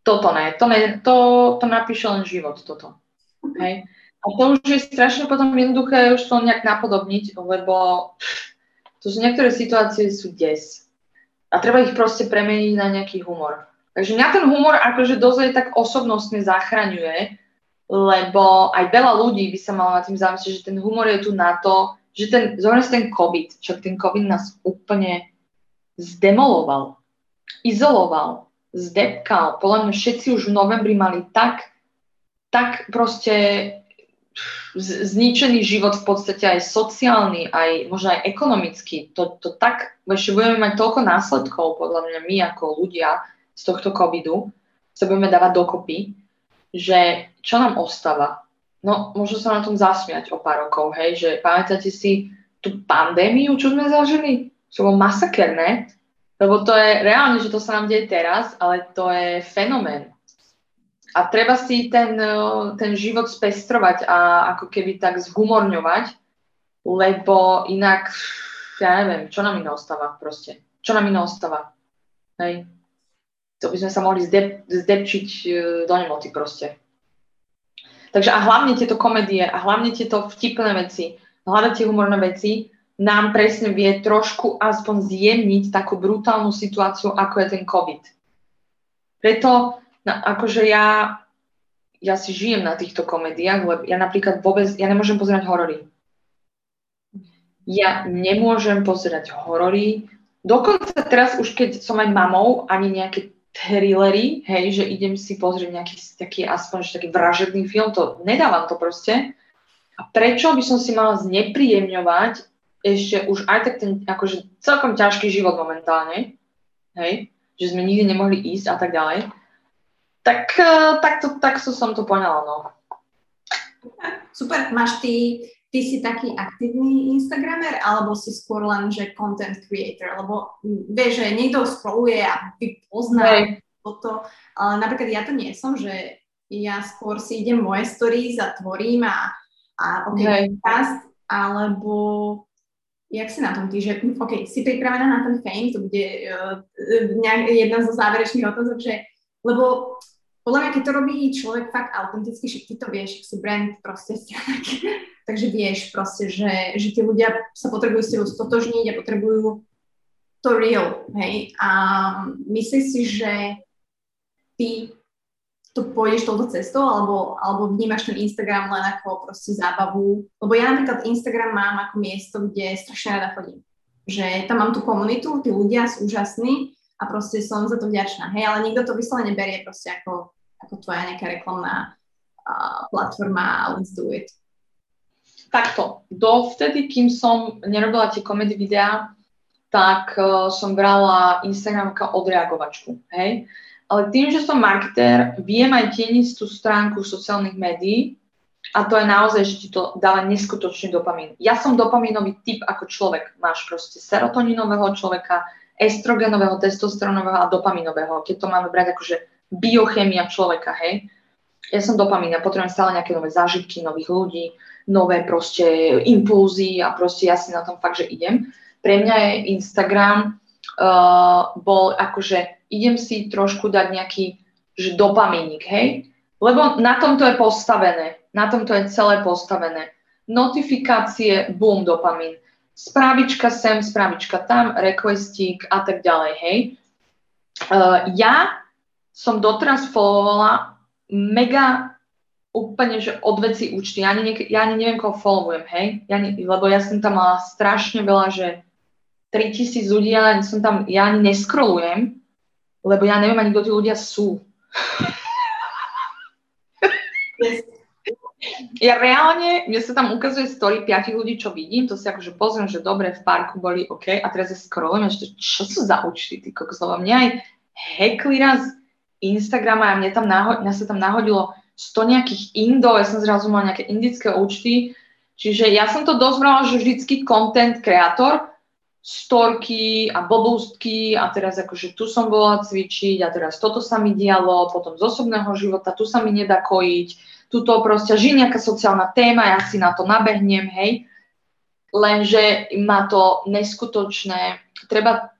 toto ne, to, ne, to, to napíše len život, toto. Hej. A to už je strašne potom jednoduché už to nejak napodobniť, lebo to sú niektoré situácie sú des. A treba ich proste premeniť na nejaký humor. Takže mňa ten humor akože dosť tak osobnostne zachraňuje, lebo aj veľa ľudí by sa malo na tým zamyslieť, že ten humor je tu na to, že ten, zoberme ten COVID, čo ten COVID nás úplne zdemoloval, izoloval, zdepkal. Podľa mňa všetci už v novembri mali tak, tak proste zničený život v podstate aj sociálny, aj možno aj ekonomický. To, to tak, ešte budeme mať toľko následkov, podľa mňa my ako ľudia z tohto covidu sa budeme dávať dokopy, že čo nám ostáva? No, môžu sa na tom zasmiať o pár rokov, hej, že pamätáte si tú pandémiu, čo sme zažili? To bolo masakerné, lebo to je reálne, že to sa nám deje teraz, ale to je fenomén a treba si ten, e, ten život spestrovať a ako keby tak zhumorňovať, lebo inak, ja neviem, čo nám iné ostáva proste. Čo nám iné ostáva. Hej. to by sme sa mohli zdep, zdepčiť e, do nemoty proste. Takže a hlavne tieto komédie a hlavne tieto vtipné veci, hľadať tie humorné veci, nám presne vie trošku aspoň zjemniť takú brutálnu situáciu, ako je ten COVID. Preto, na, akože ja, ja si žijem na týchto komédiách, lebo ja napríklad vôbec, ja nemôžem pozerať horory. Ja nemôžem pozerať horory. Dokonca teraz už keď som aj mamou, ani nejaké thrillery, hej, že idem si pozrieť nejaký taký aspoň taký vražedný film, to nedávam to proste. A prečo by som si mala znepríjemňovať ešte už aj tak ten akože celkom ťažký život momentálne, hej, že sme nikdy nemohli ísť a tak ďalej. Tak, eh, tak, to, tak to som to poňala, no. Super, máš ty ty si taký aktívny Instagramer, alebo si skôr len, že content creator, lebo vieš, že niekto scrolluje a pozná toto, ale napríklad ja to nie som, že ja skôr si idem moje stories a tvorím a, a ok, podcast, alebo jak si na tom ty, že ok, si pripravená na ten fame, to bude uh, jedna zo záverečných otázok, že lebo podľa mňa, keď to robí človek fakt autenticky, že ty to vieš, si brand proste, (laughs) takže vieš proste, že, že tí ľudia sa potrebujú s tebou stotožniť a potrebujú to real, hej. A myslíš si, že ty to pôjdeš touto cestou, alebo, alebo vnímaš ten Instagram len ako proste zábavu? Lebo ja napríklad Instagram mám ako miesto, kde strašne rada chodím. Že tam mám tú komunitu, tí ľudia sú úžasní a proste som za to vďačná. Hej, ale nikto to vyslovene berie proste ako, ako tvoja nejaká reklamná uh, platforma Let's do it. Takto, dovtedy, kým som nerobila tie komedy videá, tak uh, som brala Instagram ako odreagovačku, hej. Ale tým, že som marketér, viem aj tienistú stránku sociálnych médií a to je naozaj, že ti to dáva neskutočný dopamín. Ja som dopamínový typ ako človek. Máš proste serotoninového človeka, estrogenového, testosterónového a dopaminového, keď to máme brať akože biochemia človeka, hej. Ja som dopamín, ja potrebujem stále nejaké nové zážitky, nových ľudí, nové proste impulzy a proste ja si na tom fakt, že idem. Pre mňa je Instagram uh, bol akože idem si trošku dať nejaký že dopamínik, hej? Lebo na tomto je postavené, na tomto je celé postavené. Notifikácie, boom, dopamín správička sem, správička tam, requestík a tak ďalej, hej. Uh, ja som doteraz followovala mega úplne, že od veci účty. Ja ani, ja ani neviem, koho followujem, hej. Ja ne, lebo ja som tam mala strašne veľa, že 3000 ľudí, ale som tam, ja ani neskrolujem, lebo ja neviem ani, kto tí ľudia sú. Ja reálne, mne sa tam ukazuje story piatich ľudí, čo vidím, to si akože pozriem, že dobre, v parku boli OK, a teraz ja scrollujem, že čo sú za účty, ty kokos, lebo mňa aj hackli raz Instagrama a mne, tam naho- mňa sa tam nahodilo 100 nejakých indov, ja som zrazu mala nejaké indické účty, čiže ja som to dosť brala, že vždycky content kreator, storky a blbústky a teraz akože tu som bola cvičiť a teraz toto sa mi dialo, potom z osobného života, tu sa mi nedá kojiť, tuto proste žije nejaká sociálna téma, ja si na to nabehnem, hej. Lenže má to neskutočné, treba,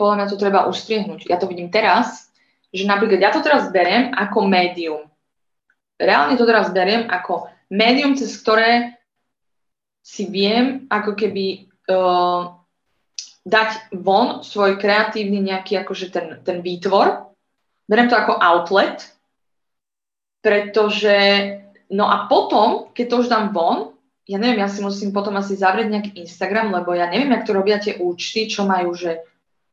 podľa mňa to treba ustriehnúť. Ja to vidím teraz, že napríklad ja to teraz beriem ako médium. Reálne to teraz beriem ako médium, cez ktoré si viem ako keby uh, dať von svoj kreatívny nejaký akože ten, ten výtvor. Beriem to ako outlet, pretože, no a potom, keď to už dám von, ja neviem, ja si musím potom asi zavrieť nejaký Instagram, lebo ja neviem, jak to robia tie účty, čo majú, že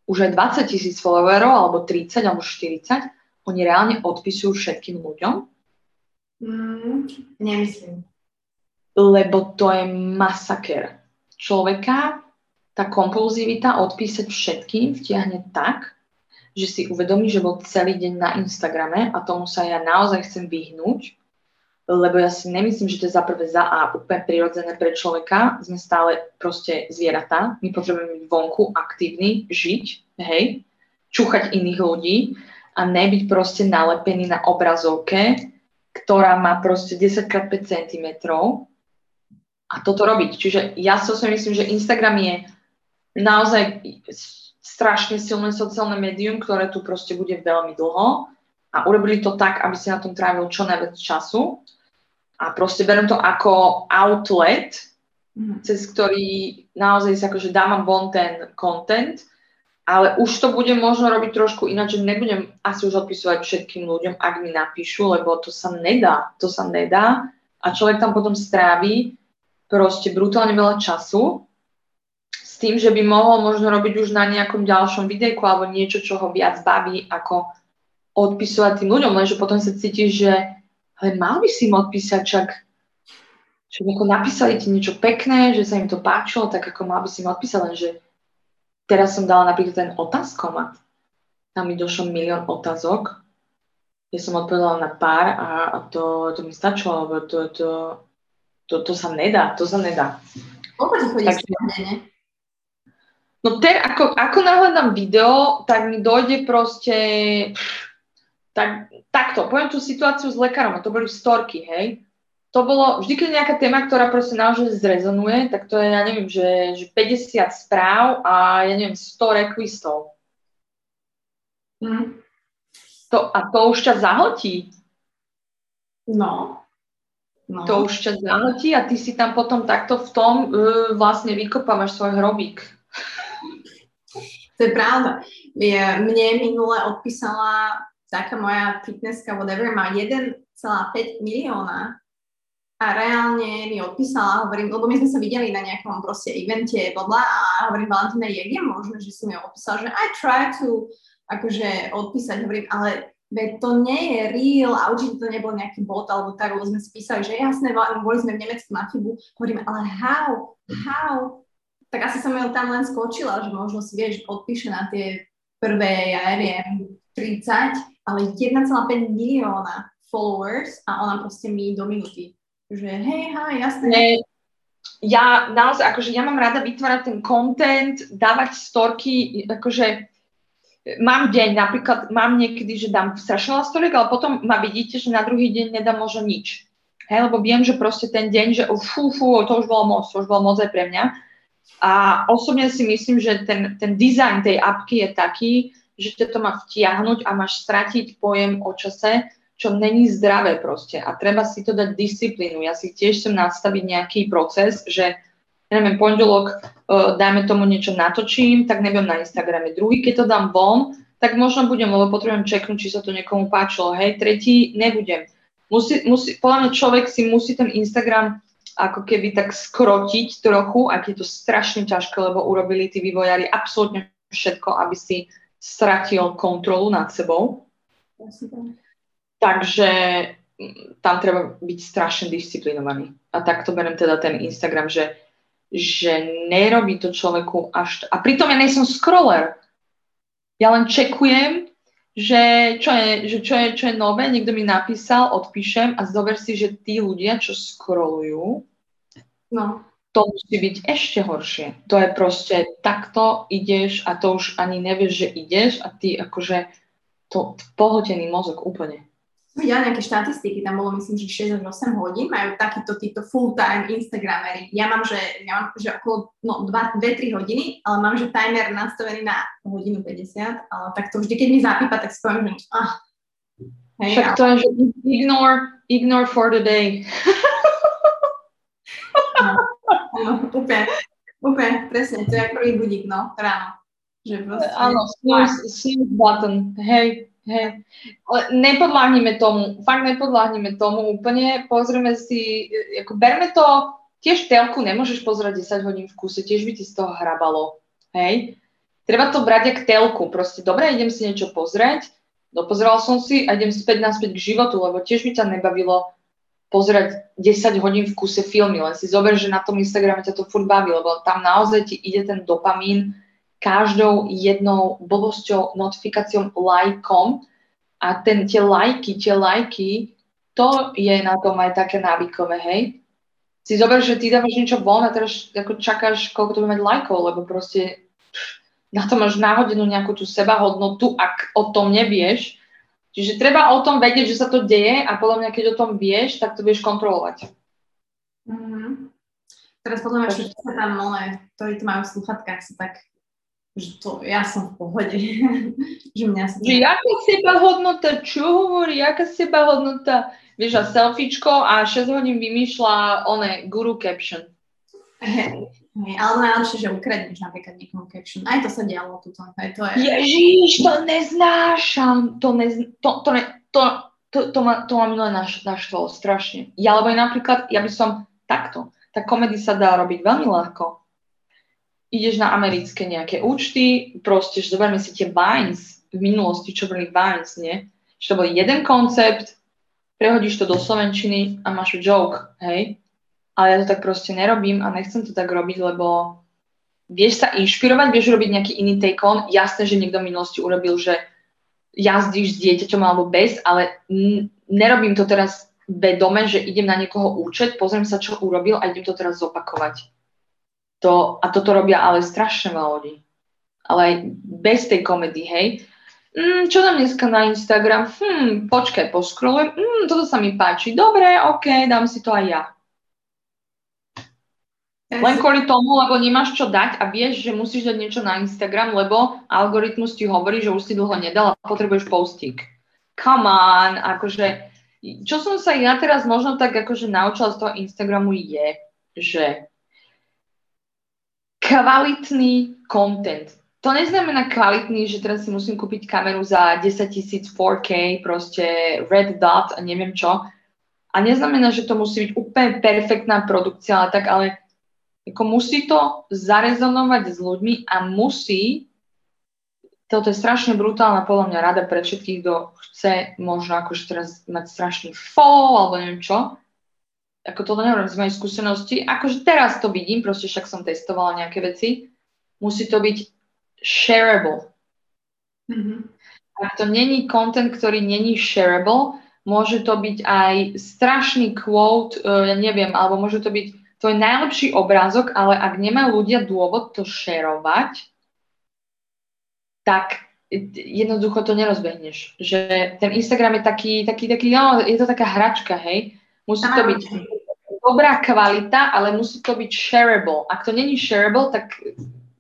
už aj 20 tisíc followerov, alebo 30, alebo 40, oni reálne odpisujú všetkým ľuďom? Mm, nemyslím. Lebo to je masaker. Človeka tá kompulzivita odpísať všetkým vtiahne tak, že si uvedomí, že bol celý deň na Instagrame a tomu sa ja naozaj chcem vyhnúť, lebo ja si nemyslím, že to je za prvé za A úplne prirodzené pre človeka. Sme stále proste zvieratá. My potrebujeme byť vonku, aktívni, žiť, hej, čúchať iných ľudí a nebyť proste nalepený na obrazovke, ktorá má proste 10x5 cm a toto robiť. Čiže ja si myslím, že Instagram je naozaj strašne silné sociálne médium, ktoré tu proste bude veľmi dlho. A urobili to tak, aby si na tom trávil čo najviac času. A proste beriem to ako outlet, mm. cez ktorý naozaj sa akože dávam von ten content, ale už to budem možno robiť trošku ináč, že nebudem asi už odpisovať všetkým ľuďom, ak mi napíšu, lebo to sa nedá, to sa nedá. A človek tam potom strávi proste brutálne veľa času s tým, že by mohol možno robiť už na nejakom ďalšom videjku alebo niečo, čo ho viac baví, ako odpisovať tým ľuďom, lenže potom sa cítiš, že ale mal by si im odpísať, čak že ako napísali ti niečo pekné, že sa im to páčilo, tak ako mal by si im odpísať, lenže teraz som dala napríklad ten otázkomat. Tam mi došlo milión otázok. Ja som odpovedala na pár a, a to, to mi stačilo, lebo to, to, to, to sa nedá, to sa nedá. Koľko ti chodí Takže, No ter, ako, ako nahľadám video, tak mi dojde proste, tak, takto, poviem tú situáciu s lekárom, a to boli storky, hej. To bolo, vždy, keď nejaká téma, ktorá proste naozaj zrezonuje, tak to je, ja neviem, že, že 50 správ a ja neviem, 100 requestov. Mm. To, a to už ťa zahltí. No. No. To už ťa zahltí a ty si tam potom takto v tom uh, vlastne vykopávaš svoj hrobík. To je pravda. Mne minule odpísala taká moja fitnesska, whatever, má 1,5 milióna a reálne mi odpísala, hovorím, lebo my sme sa videli na nejakom proste evente, bla a hovorím, Valentina, je možné, že si mi odpísala, že I try to akože odpísať, hovorím, ale Veď to nie je real a určite to nebol nejaký bot alebo tak, lebo sme spísali, že jasné, boli sme v Nemecku na chybu. Hovoríme, ale how? How? Tak asi som ju tam len skočila, že možno si vieš, odpíše na tie prvé, ja neviem, 30, ale 1,5 milióna followers a ona proste mi do minúty. Že hej, ha, jasné. Ja naozaj, akože ja mám rada vytvárať ten content, dávať storky, akože mám deň, napríklad mám niekedy, že dám strašne storiek, ale potom ma vidíte, že na druhý deň nedám možno nič. Hej, lebo viem, že proste ten deň, že fú, fú, to už bolo moc, to už bolo moc aj pre mňa. A osobne si myslím, že ten, ten dizajn tej apky je taký, že ťa to má vtiahnuť a máš stratiť pojem o čase, čo není zdravé proste. A treba si to dať disciplínu. Ja si tiež chcem nastaviť nejaký proces, že neviem, pondelok, uh, dajme tomu niečo natočím, tak nebudem na Instagrame. Druhý, keď to dám von, tak možno budem, lebo potrebujem čeknúť, či sa to niekomu páčilo. Hej, tretí, nebudem. Musí, musí, podľa mňa človek si musí ten Instagram ako keby tak skrotiť trochu, ak je to strašne ťažké, lebo urobili tí vývojári absolútne všetko, aby si stratil kontrolu nad sebou. Takže mm, tam treba byť strašne disciplinovaný. A takto berem teda ten Instagram, že že nerobí to človeku až... A pritom ja nejsem scroller. Ja len čekujem, že čo je, že čo je, čo je nové, niekto mi napísal, odpíšem a zober si, že tí ľudia, čo scrollujú, no. to musí byť ešte horšie. To je proste, takto ideš a to už ani nevieš, že ideš a ty akože to pohltený mozog úplne videla nejaké štatistiky, tam bolo myslím, že 6 až 8 hodín, majú takýto títo full-time Instagramery. Ja mám, že, ja mám, že okolo no, 2-3 hodiny, ale mám, že timer nastavený na hodinu 50, ale tak to vždy, keď mi zapípa, tak si poviem, že ah, hej, Však to je, že ignore, ignore for the day. no, no, úplne, úplne, presne, to je prvý budík, no, ráno. Áno, snooze, snooze button, hej, Hej. Tomu, fakt nepodláhnime tomu úplne, pozrieme si, ako berme to, tiež telku nemôžeš pozerať 10 hodín v kuse, tiež by ti z toho hrabalo, hej. Treba to brať jak telku, proste dobre, idem si niečo pozrieť, dopozeral som si a idem späť naspäť k životu, lebo tiež by ťa nebavilo pozerať 10 hodín v kuse filmy, len si zober, že na tom Instagrame ťa to furt baví, lebo tam naozaj ti ide ten dopamín, každou jednou blbosťou, notifikáciou, lajkom a ten, tie lajky, tie lajky, to je na tom aj také návykové, hej. Si zober, že ty dávaš niečo von a teraz ako čakáš, koľko to bude mať lajkov, lebo proste na to máš náhodenú nejakú tú sebahodnotu, ak o tom nevieš. Čiže treba o tom vedieť, že sa to deje a podľa mňa, keď o tom vieš, tak to vieš kontrolovať. Mm-hmm. Teraz podľa mňa všetci sa tam, ale ktorí to majú v sluchatkách, sa tak že to ja som v pohode. (laughs) že mňa sa... Že jaká seba hodnota, čo hovorí, jaká seba hodnota? Vieš, a selfiečko a 6 hodín vymýšľa one guru caption. Hej, hej, ale najlepšie, že ukradneš napríklad niekomu caption. Aj to sa dialo tuto. Aj to je... Ježiš, to neznášam. To, nez, to, to, ne, to, to, to, ma, to ma naš, naštvalo strašne. Ja, lebo napríklad, ja by som takto. Tá komedy sa dá robiť veľmi ľahko ideš na americké nejaké účty, proste, že zoberme si tie Vines v minulosti, čo boli Vines, nie? Že to bol jeden koncept, prehodíš to do Slovenčiny a máš joke, hej? Ale ja to tak proste nerobím a nechcem to tak robiť, lebo vieš sa inšpirovať, vieš robiť nejaký iný take on. Jasné, že niekto v minulosti urobil, že jazdíš s dieťaťom alebo bez, ale n- nerobím to teraz vedome, že idem na niekoho účet, pozriem sa, čo urobil a idem to teraz zopakovať. To, a toto robia ale strašne veľa ľudí. Ale aj bez tej komedy, hej. Mm, čo tam dneska na Instagram? Hm, počkaj, poskrolujem. Mm, toto sa mi páči. Dobre, ok, dám si to aj ja. Len kvôli tomu, lebo nemáš čo dať a vieš, že musíš dať niečo na Instagram, lebo algoritmus ti hovorí, že už si dlho nedal a potrebuješ postík. Come on, akože, čo som sa ja teraz možno tak akože naučila z toho Instagramu je, že kvalitný content. To neznamená kvalitný, že teraz si musím kúpiť kameru za 10 tisíc 4K, proste red dot a neviem čo. A neznamená, že to musí byť úplne perfektná produkcia, ale tak, ale ako musí to zarezonovať s ľuďmi a musí, toto je strašne brutálna podľa mňa rada pre všetkých, kto chce možno akože teraz mať strašný follow alebo neviem čo, ako to neviem z mojej skúsenosti, akože teraz to vidím, proste však som testovala nejaké veci, musí to byť shareable. Mm-hmm. Ak to není content, ktorý není shareable, môže to byť aj strašný quote, uh, ja neviem, alebo môže to byť tvoj najlepší obrázok, ale ak nemá ľudia dôvod to shareovať, tak jednoducho to nerozbehneš. Že ten Instagram je taký, taký, taký, no, je to taká hračka, hej. Musí to byť dobrá kvalita, ale musí to byť shareable. Ak to není shareable, tak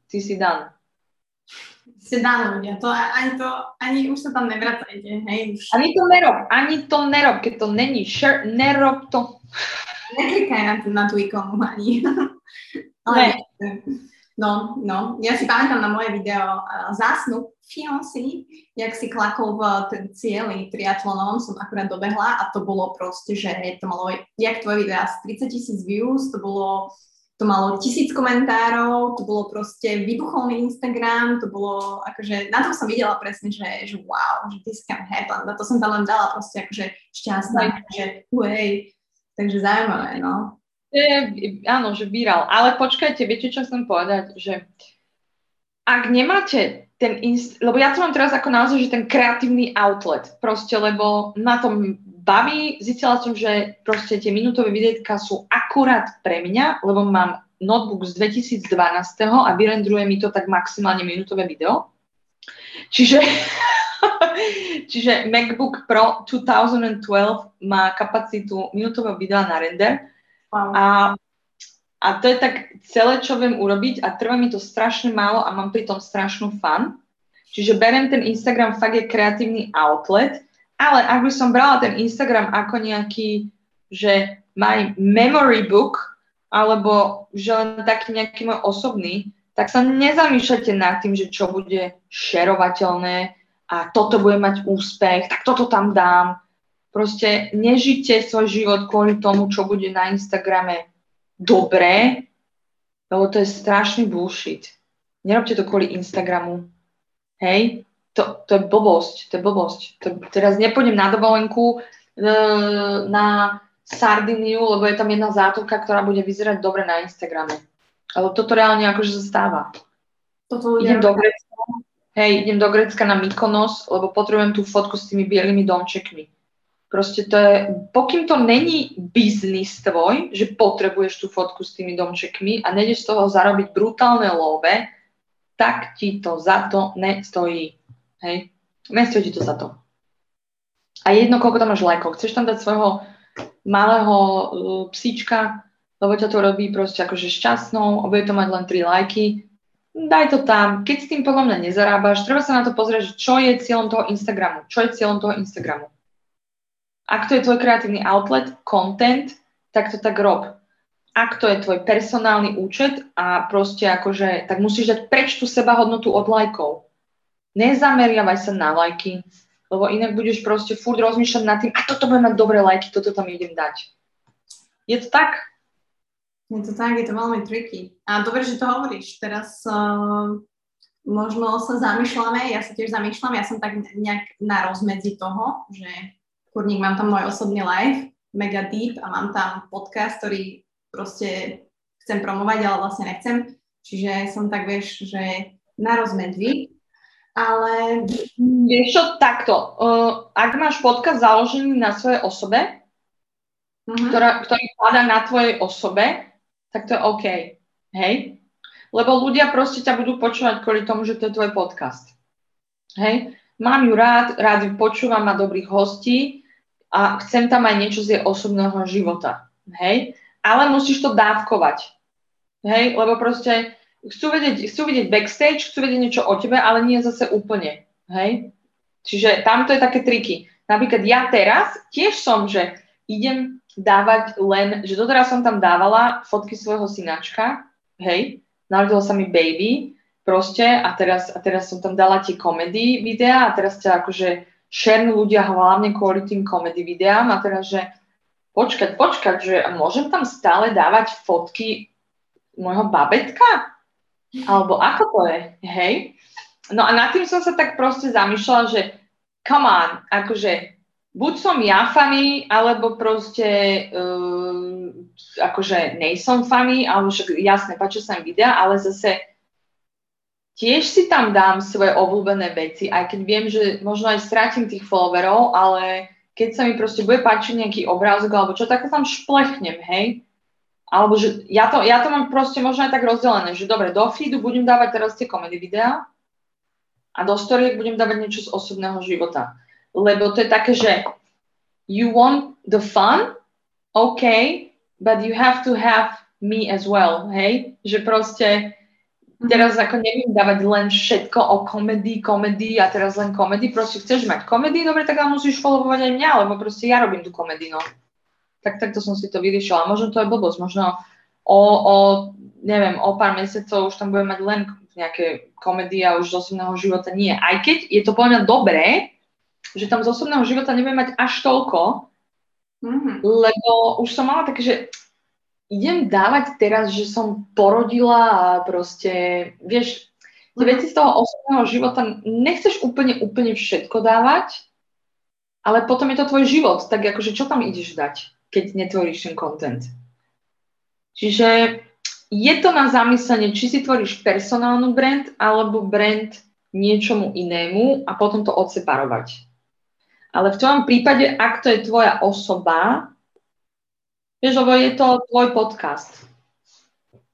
ty si dan. Ste dan ľudia, to ani to, ani už sa tam nevracajte, hej. Už. Ani to nerob, ani to nerob, keď to není share, nerob to. Neklikaj na, na tú ikonu ani. ale, no, no, ja si pamätám na moje video uh, Zásnu fiancé, jak si klakol v ten cieli triatlonom, som akurát dobehla a to bolo proste, že to malo, jak tvoj video, 30 tisíc views, to bolo to malo tisíc komentárov, to bolo proste vybuchol mi Instagram, to bolo akože, na tom som videla presne, že, že wow, že this can happen, na to som tam len dala proste akože šťastná, že uej, takže zaujímavé, no. Áno, že viral, ale počkajte, viete, čo chcem povedať, že ak nemáte ten inst- lebo ja to mám teraz ako naozaj, že ten kreatívny outlet, proste, lebo na tom baví, zistila som, že proste tie minútové videjka sú akurát pre mňa, lebo mám notebook z 2012 a vyrendruje mi to tak maximálne minútové video. Čiže, (laughs) čiže MacBook Pro 2012 má kapacitu minútového videa na render a a to je tak celé, čo viem urobiť a trvá mi to strašne málo a mám pri tom strašnú fan. Čiže berem ten Instagram fakt je kreatívny outlet, ale ak by som brala ten Instagram ako nejaký, že my memory book, alebo že len taký nejaký môj osobný, tak sa nezamýšľate nad tým, že čo bude šerovateľné a toto bude mať úspech, tak toto tam dám. Proste nežite svoj život kvôli tomu, čo bude na Instagrame dobré, lebo to je strašný bullshit. Nerobte to kvôli Instagramu. Hej? To, to je blbosť, to je blbosť. To, teraz nepôjdem na dovolenku e, na Sardiniu, lebo je tam jedna zátovka, ktorá bude vyzerať dobre na Instagrame. Ale toto reálne akože sa stáva. Toto idem do Grecka, hej, idem do Grecka na Mykonos, lebo potrebujem tú fotku s tými bielými domčekmi. Proste to je, pokým to není biznis tvoj, že potrebuješ tú fotku s tými domčekmi a nejdeš z toho zarobiť brutálne love, tak ti to za to nestojí. Hej? Nestojí ti to za to. A jedno, koľko tam máš lajkov. Chceš tam dať svojho malého uh, psíčka, lebo ťa to robí proste akože šťastnou, bude to mať len 3 lajky. daj to tam. Keď s tým podľa mňa nezarábaš, treba sa na to pozrieť, čo je cieľom toho Instagramu. Čo je cieľom toho Instagramu. Ak to je tvoj kreatívny outlet, content, tak to tak rob. Ak to je tvoj personálny účet a proste akože, tak musíš dať preč tú seba hodnotu od lajkov. Nezameriavaj sa na lajky, lebo inak budeš proste furt rozmýšľať nad tým, a toto bude mať dobré lajky, toto tam idem dať. Je to tak? Je to tak, je to veľmi tricky. A dobre, že to hovoríš. Teraz uh, možno sa zamýšľame, ja sa tiež zamýšľam, ja som tak nejak na rozmedzi toho, že kurník, mám tam môj osobný live, mega deep a mám tam podcast, ktorý proste chcem promovať, ale vlastne nechcem. Čiže som tak, vieš, že na rozmedzi. Ale... Vieš čo, takto. Uh, ak máš podcast založený na svojej osobe, uh-huh. ktorá, ktorý padá na tvojej osobe, tak to je OK. Hej? Lebo ľudia proste ťa budú počúvať kvôli tomu, že to je tvoj podcast. Hej? Mám ju rád, rád ju počúvam, má dobrých hostí a chcem tam aj niečo z jej osobného života. Hej? Ale musíš to dávkovať. Hej? Lebo proste chcú vedieť, chcú vidieť backstage, chcú vedieť niečo o tebe, ale nie zase úplne. Hej? Čiže tamto je také triky. Napríklad ja teraz tiež som, že idem dávať len, že doteraz som tam dávala fotky svojho synačka, hej, narodil sa mi baby, proste, a teraz, a teraz som tam dala tie komedy videá a teraz ťa akože šernú ľudia hlavne kvôli tým komedy videám a teraz, že počkať, počkať, že môžem tam stále dávať fotky môjho babetka? Alebo ako to je, hej? No a nad tým som sa tak proste zamýšľala, že come on, akože buď som ja funny, alebo proste uh, akože nejsom funny, alebo však jasne, páčia sa mi videa, ale zase tiež si tam dám svoje obľúbené veci, aj keď viem, že možno aj strátim tých followerov, ale keď sa mi proste bude páčiť nejaký obrázok alebo čo, tak tam šplechnem, hej. Alebo že ja to, ja to mám proste možno aj tak rozdelené, že dobre, do feedu budem dávať teraz tie komedy videá a do storiek budem dávať niečo z osobného života lebo to je také, že you want the fun, OK, but you have to have me as well, hej? Že proste. Teraz ako neviem dávať len všetko o komedii, komedii a teraz len komedii, proste chceš mať komedii, dobre, tak ale musíš followovať aj mňa, lebo proste ja robím tú komedii, no. Tak takto som si to vyriešila. Možno to je blbosť, možno o, o, neviem, o pár mesiacov už tam budem mať len nejaké komedie a už z osobného života nie. Aj keď je to podľa mňa dobré, že tam z osobného života nebudem mať až toľko, mm-hmm. lebo už som mala také, že idem dávať teraz, že som porodila a proste, vieš, tie mm-hmm. veci z toho osobného života nechceš úplne, úplne všetko dávať, ale potom je to tvoj život, tak akože čo tam ideš dať, keď netvoríš ten content. Čiže je to na zamyslenie, či si tvoríš personálnu brand alebo brand niečomu inému a potom to odseparovať. Ale v tvojom prípade, ak to je tvoja osoba, vieš, lebo je to tvoj podcast.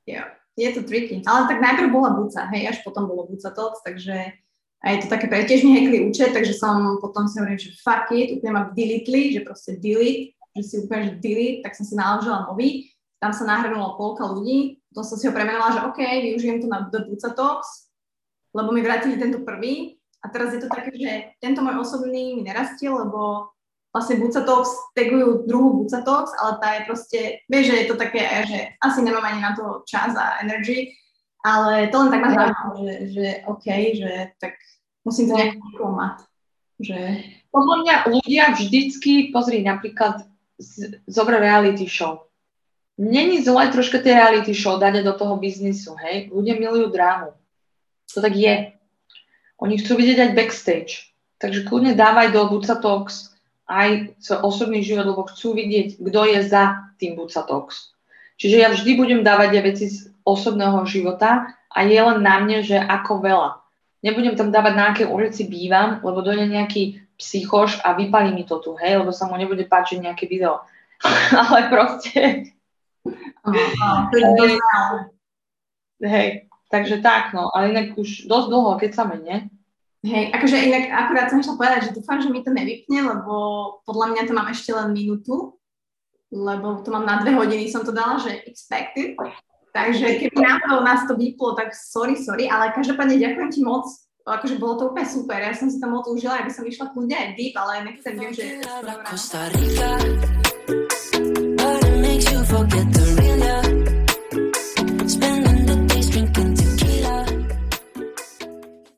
Jo, je to tricky. Ale tak najprv bola Buca, hej, až potom bolo Buca Talks, takže a je to také, pre tiež mi hekli účet, takže som potom si hovorím, že fuck it, úplne ma deletli, že proste delete, že si úplne, že delete, tak som si naložila nový, tam sa nahrnulo polka ľudí, potom som si ho premenovala, že OK, využijem to na The Buca Talks, lebo mi vrátili tento prvý a teraz je to také, že tento môj osobný mi nerastie, lebo vlastne Buca Talks tagujú druhú Buca Talks, ale tá je proste, vieš, že je to také, že asi nemám ani na to čas a energy, ale to len tak ma zaujímalo, že, že OK, že tak musím to nejak mať. Že... Podľa mňa ľudia vždycky, pozri, napríklad zobre reality show. Není zle troška tie reality show dať do toho biznisu, hej? Ľudia milujú drámu. To tak je. Oni chcú vidieť aj backstage. Takže kľudne dávaj do Buca Talks aj svoj osobný život, lebo chcú vidieť, kto je za tým Buca Talks. Čiže ja vždy budem dávať aj veci z osobného života a je len na mne, že ako veľa. Nebudem tam dávať, na akej ulici bývam, lebo dojde nejaký psychoš a vypalí mi to tu, hej, lebo sa mu nebude páčiť nejaké video. (laughs) Ale proste... (laughs) hej, takže tak, no. Ale inak už dosť dlho, keď sa nie? Hej, akože inak akurát som išla povedať, že dúfam, že mi to nevypne, lebo podľa mňa to mám ešte len minútu, lebo to mám na dve hodiny, som to dala, že expected. Takže keby náhodou nás to vyplo, tak sorry, sorry, ale každopádne ďakujem ti moc. Akože bolo to úplne super, ja som si to moc užila, aby som išla kľudne aj deep, ale nechcem, viem, že... Costa Rica, but it makes you forget the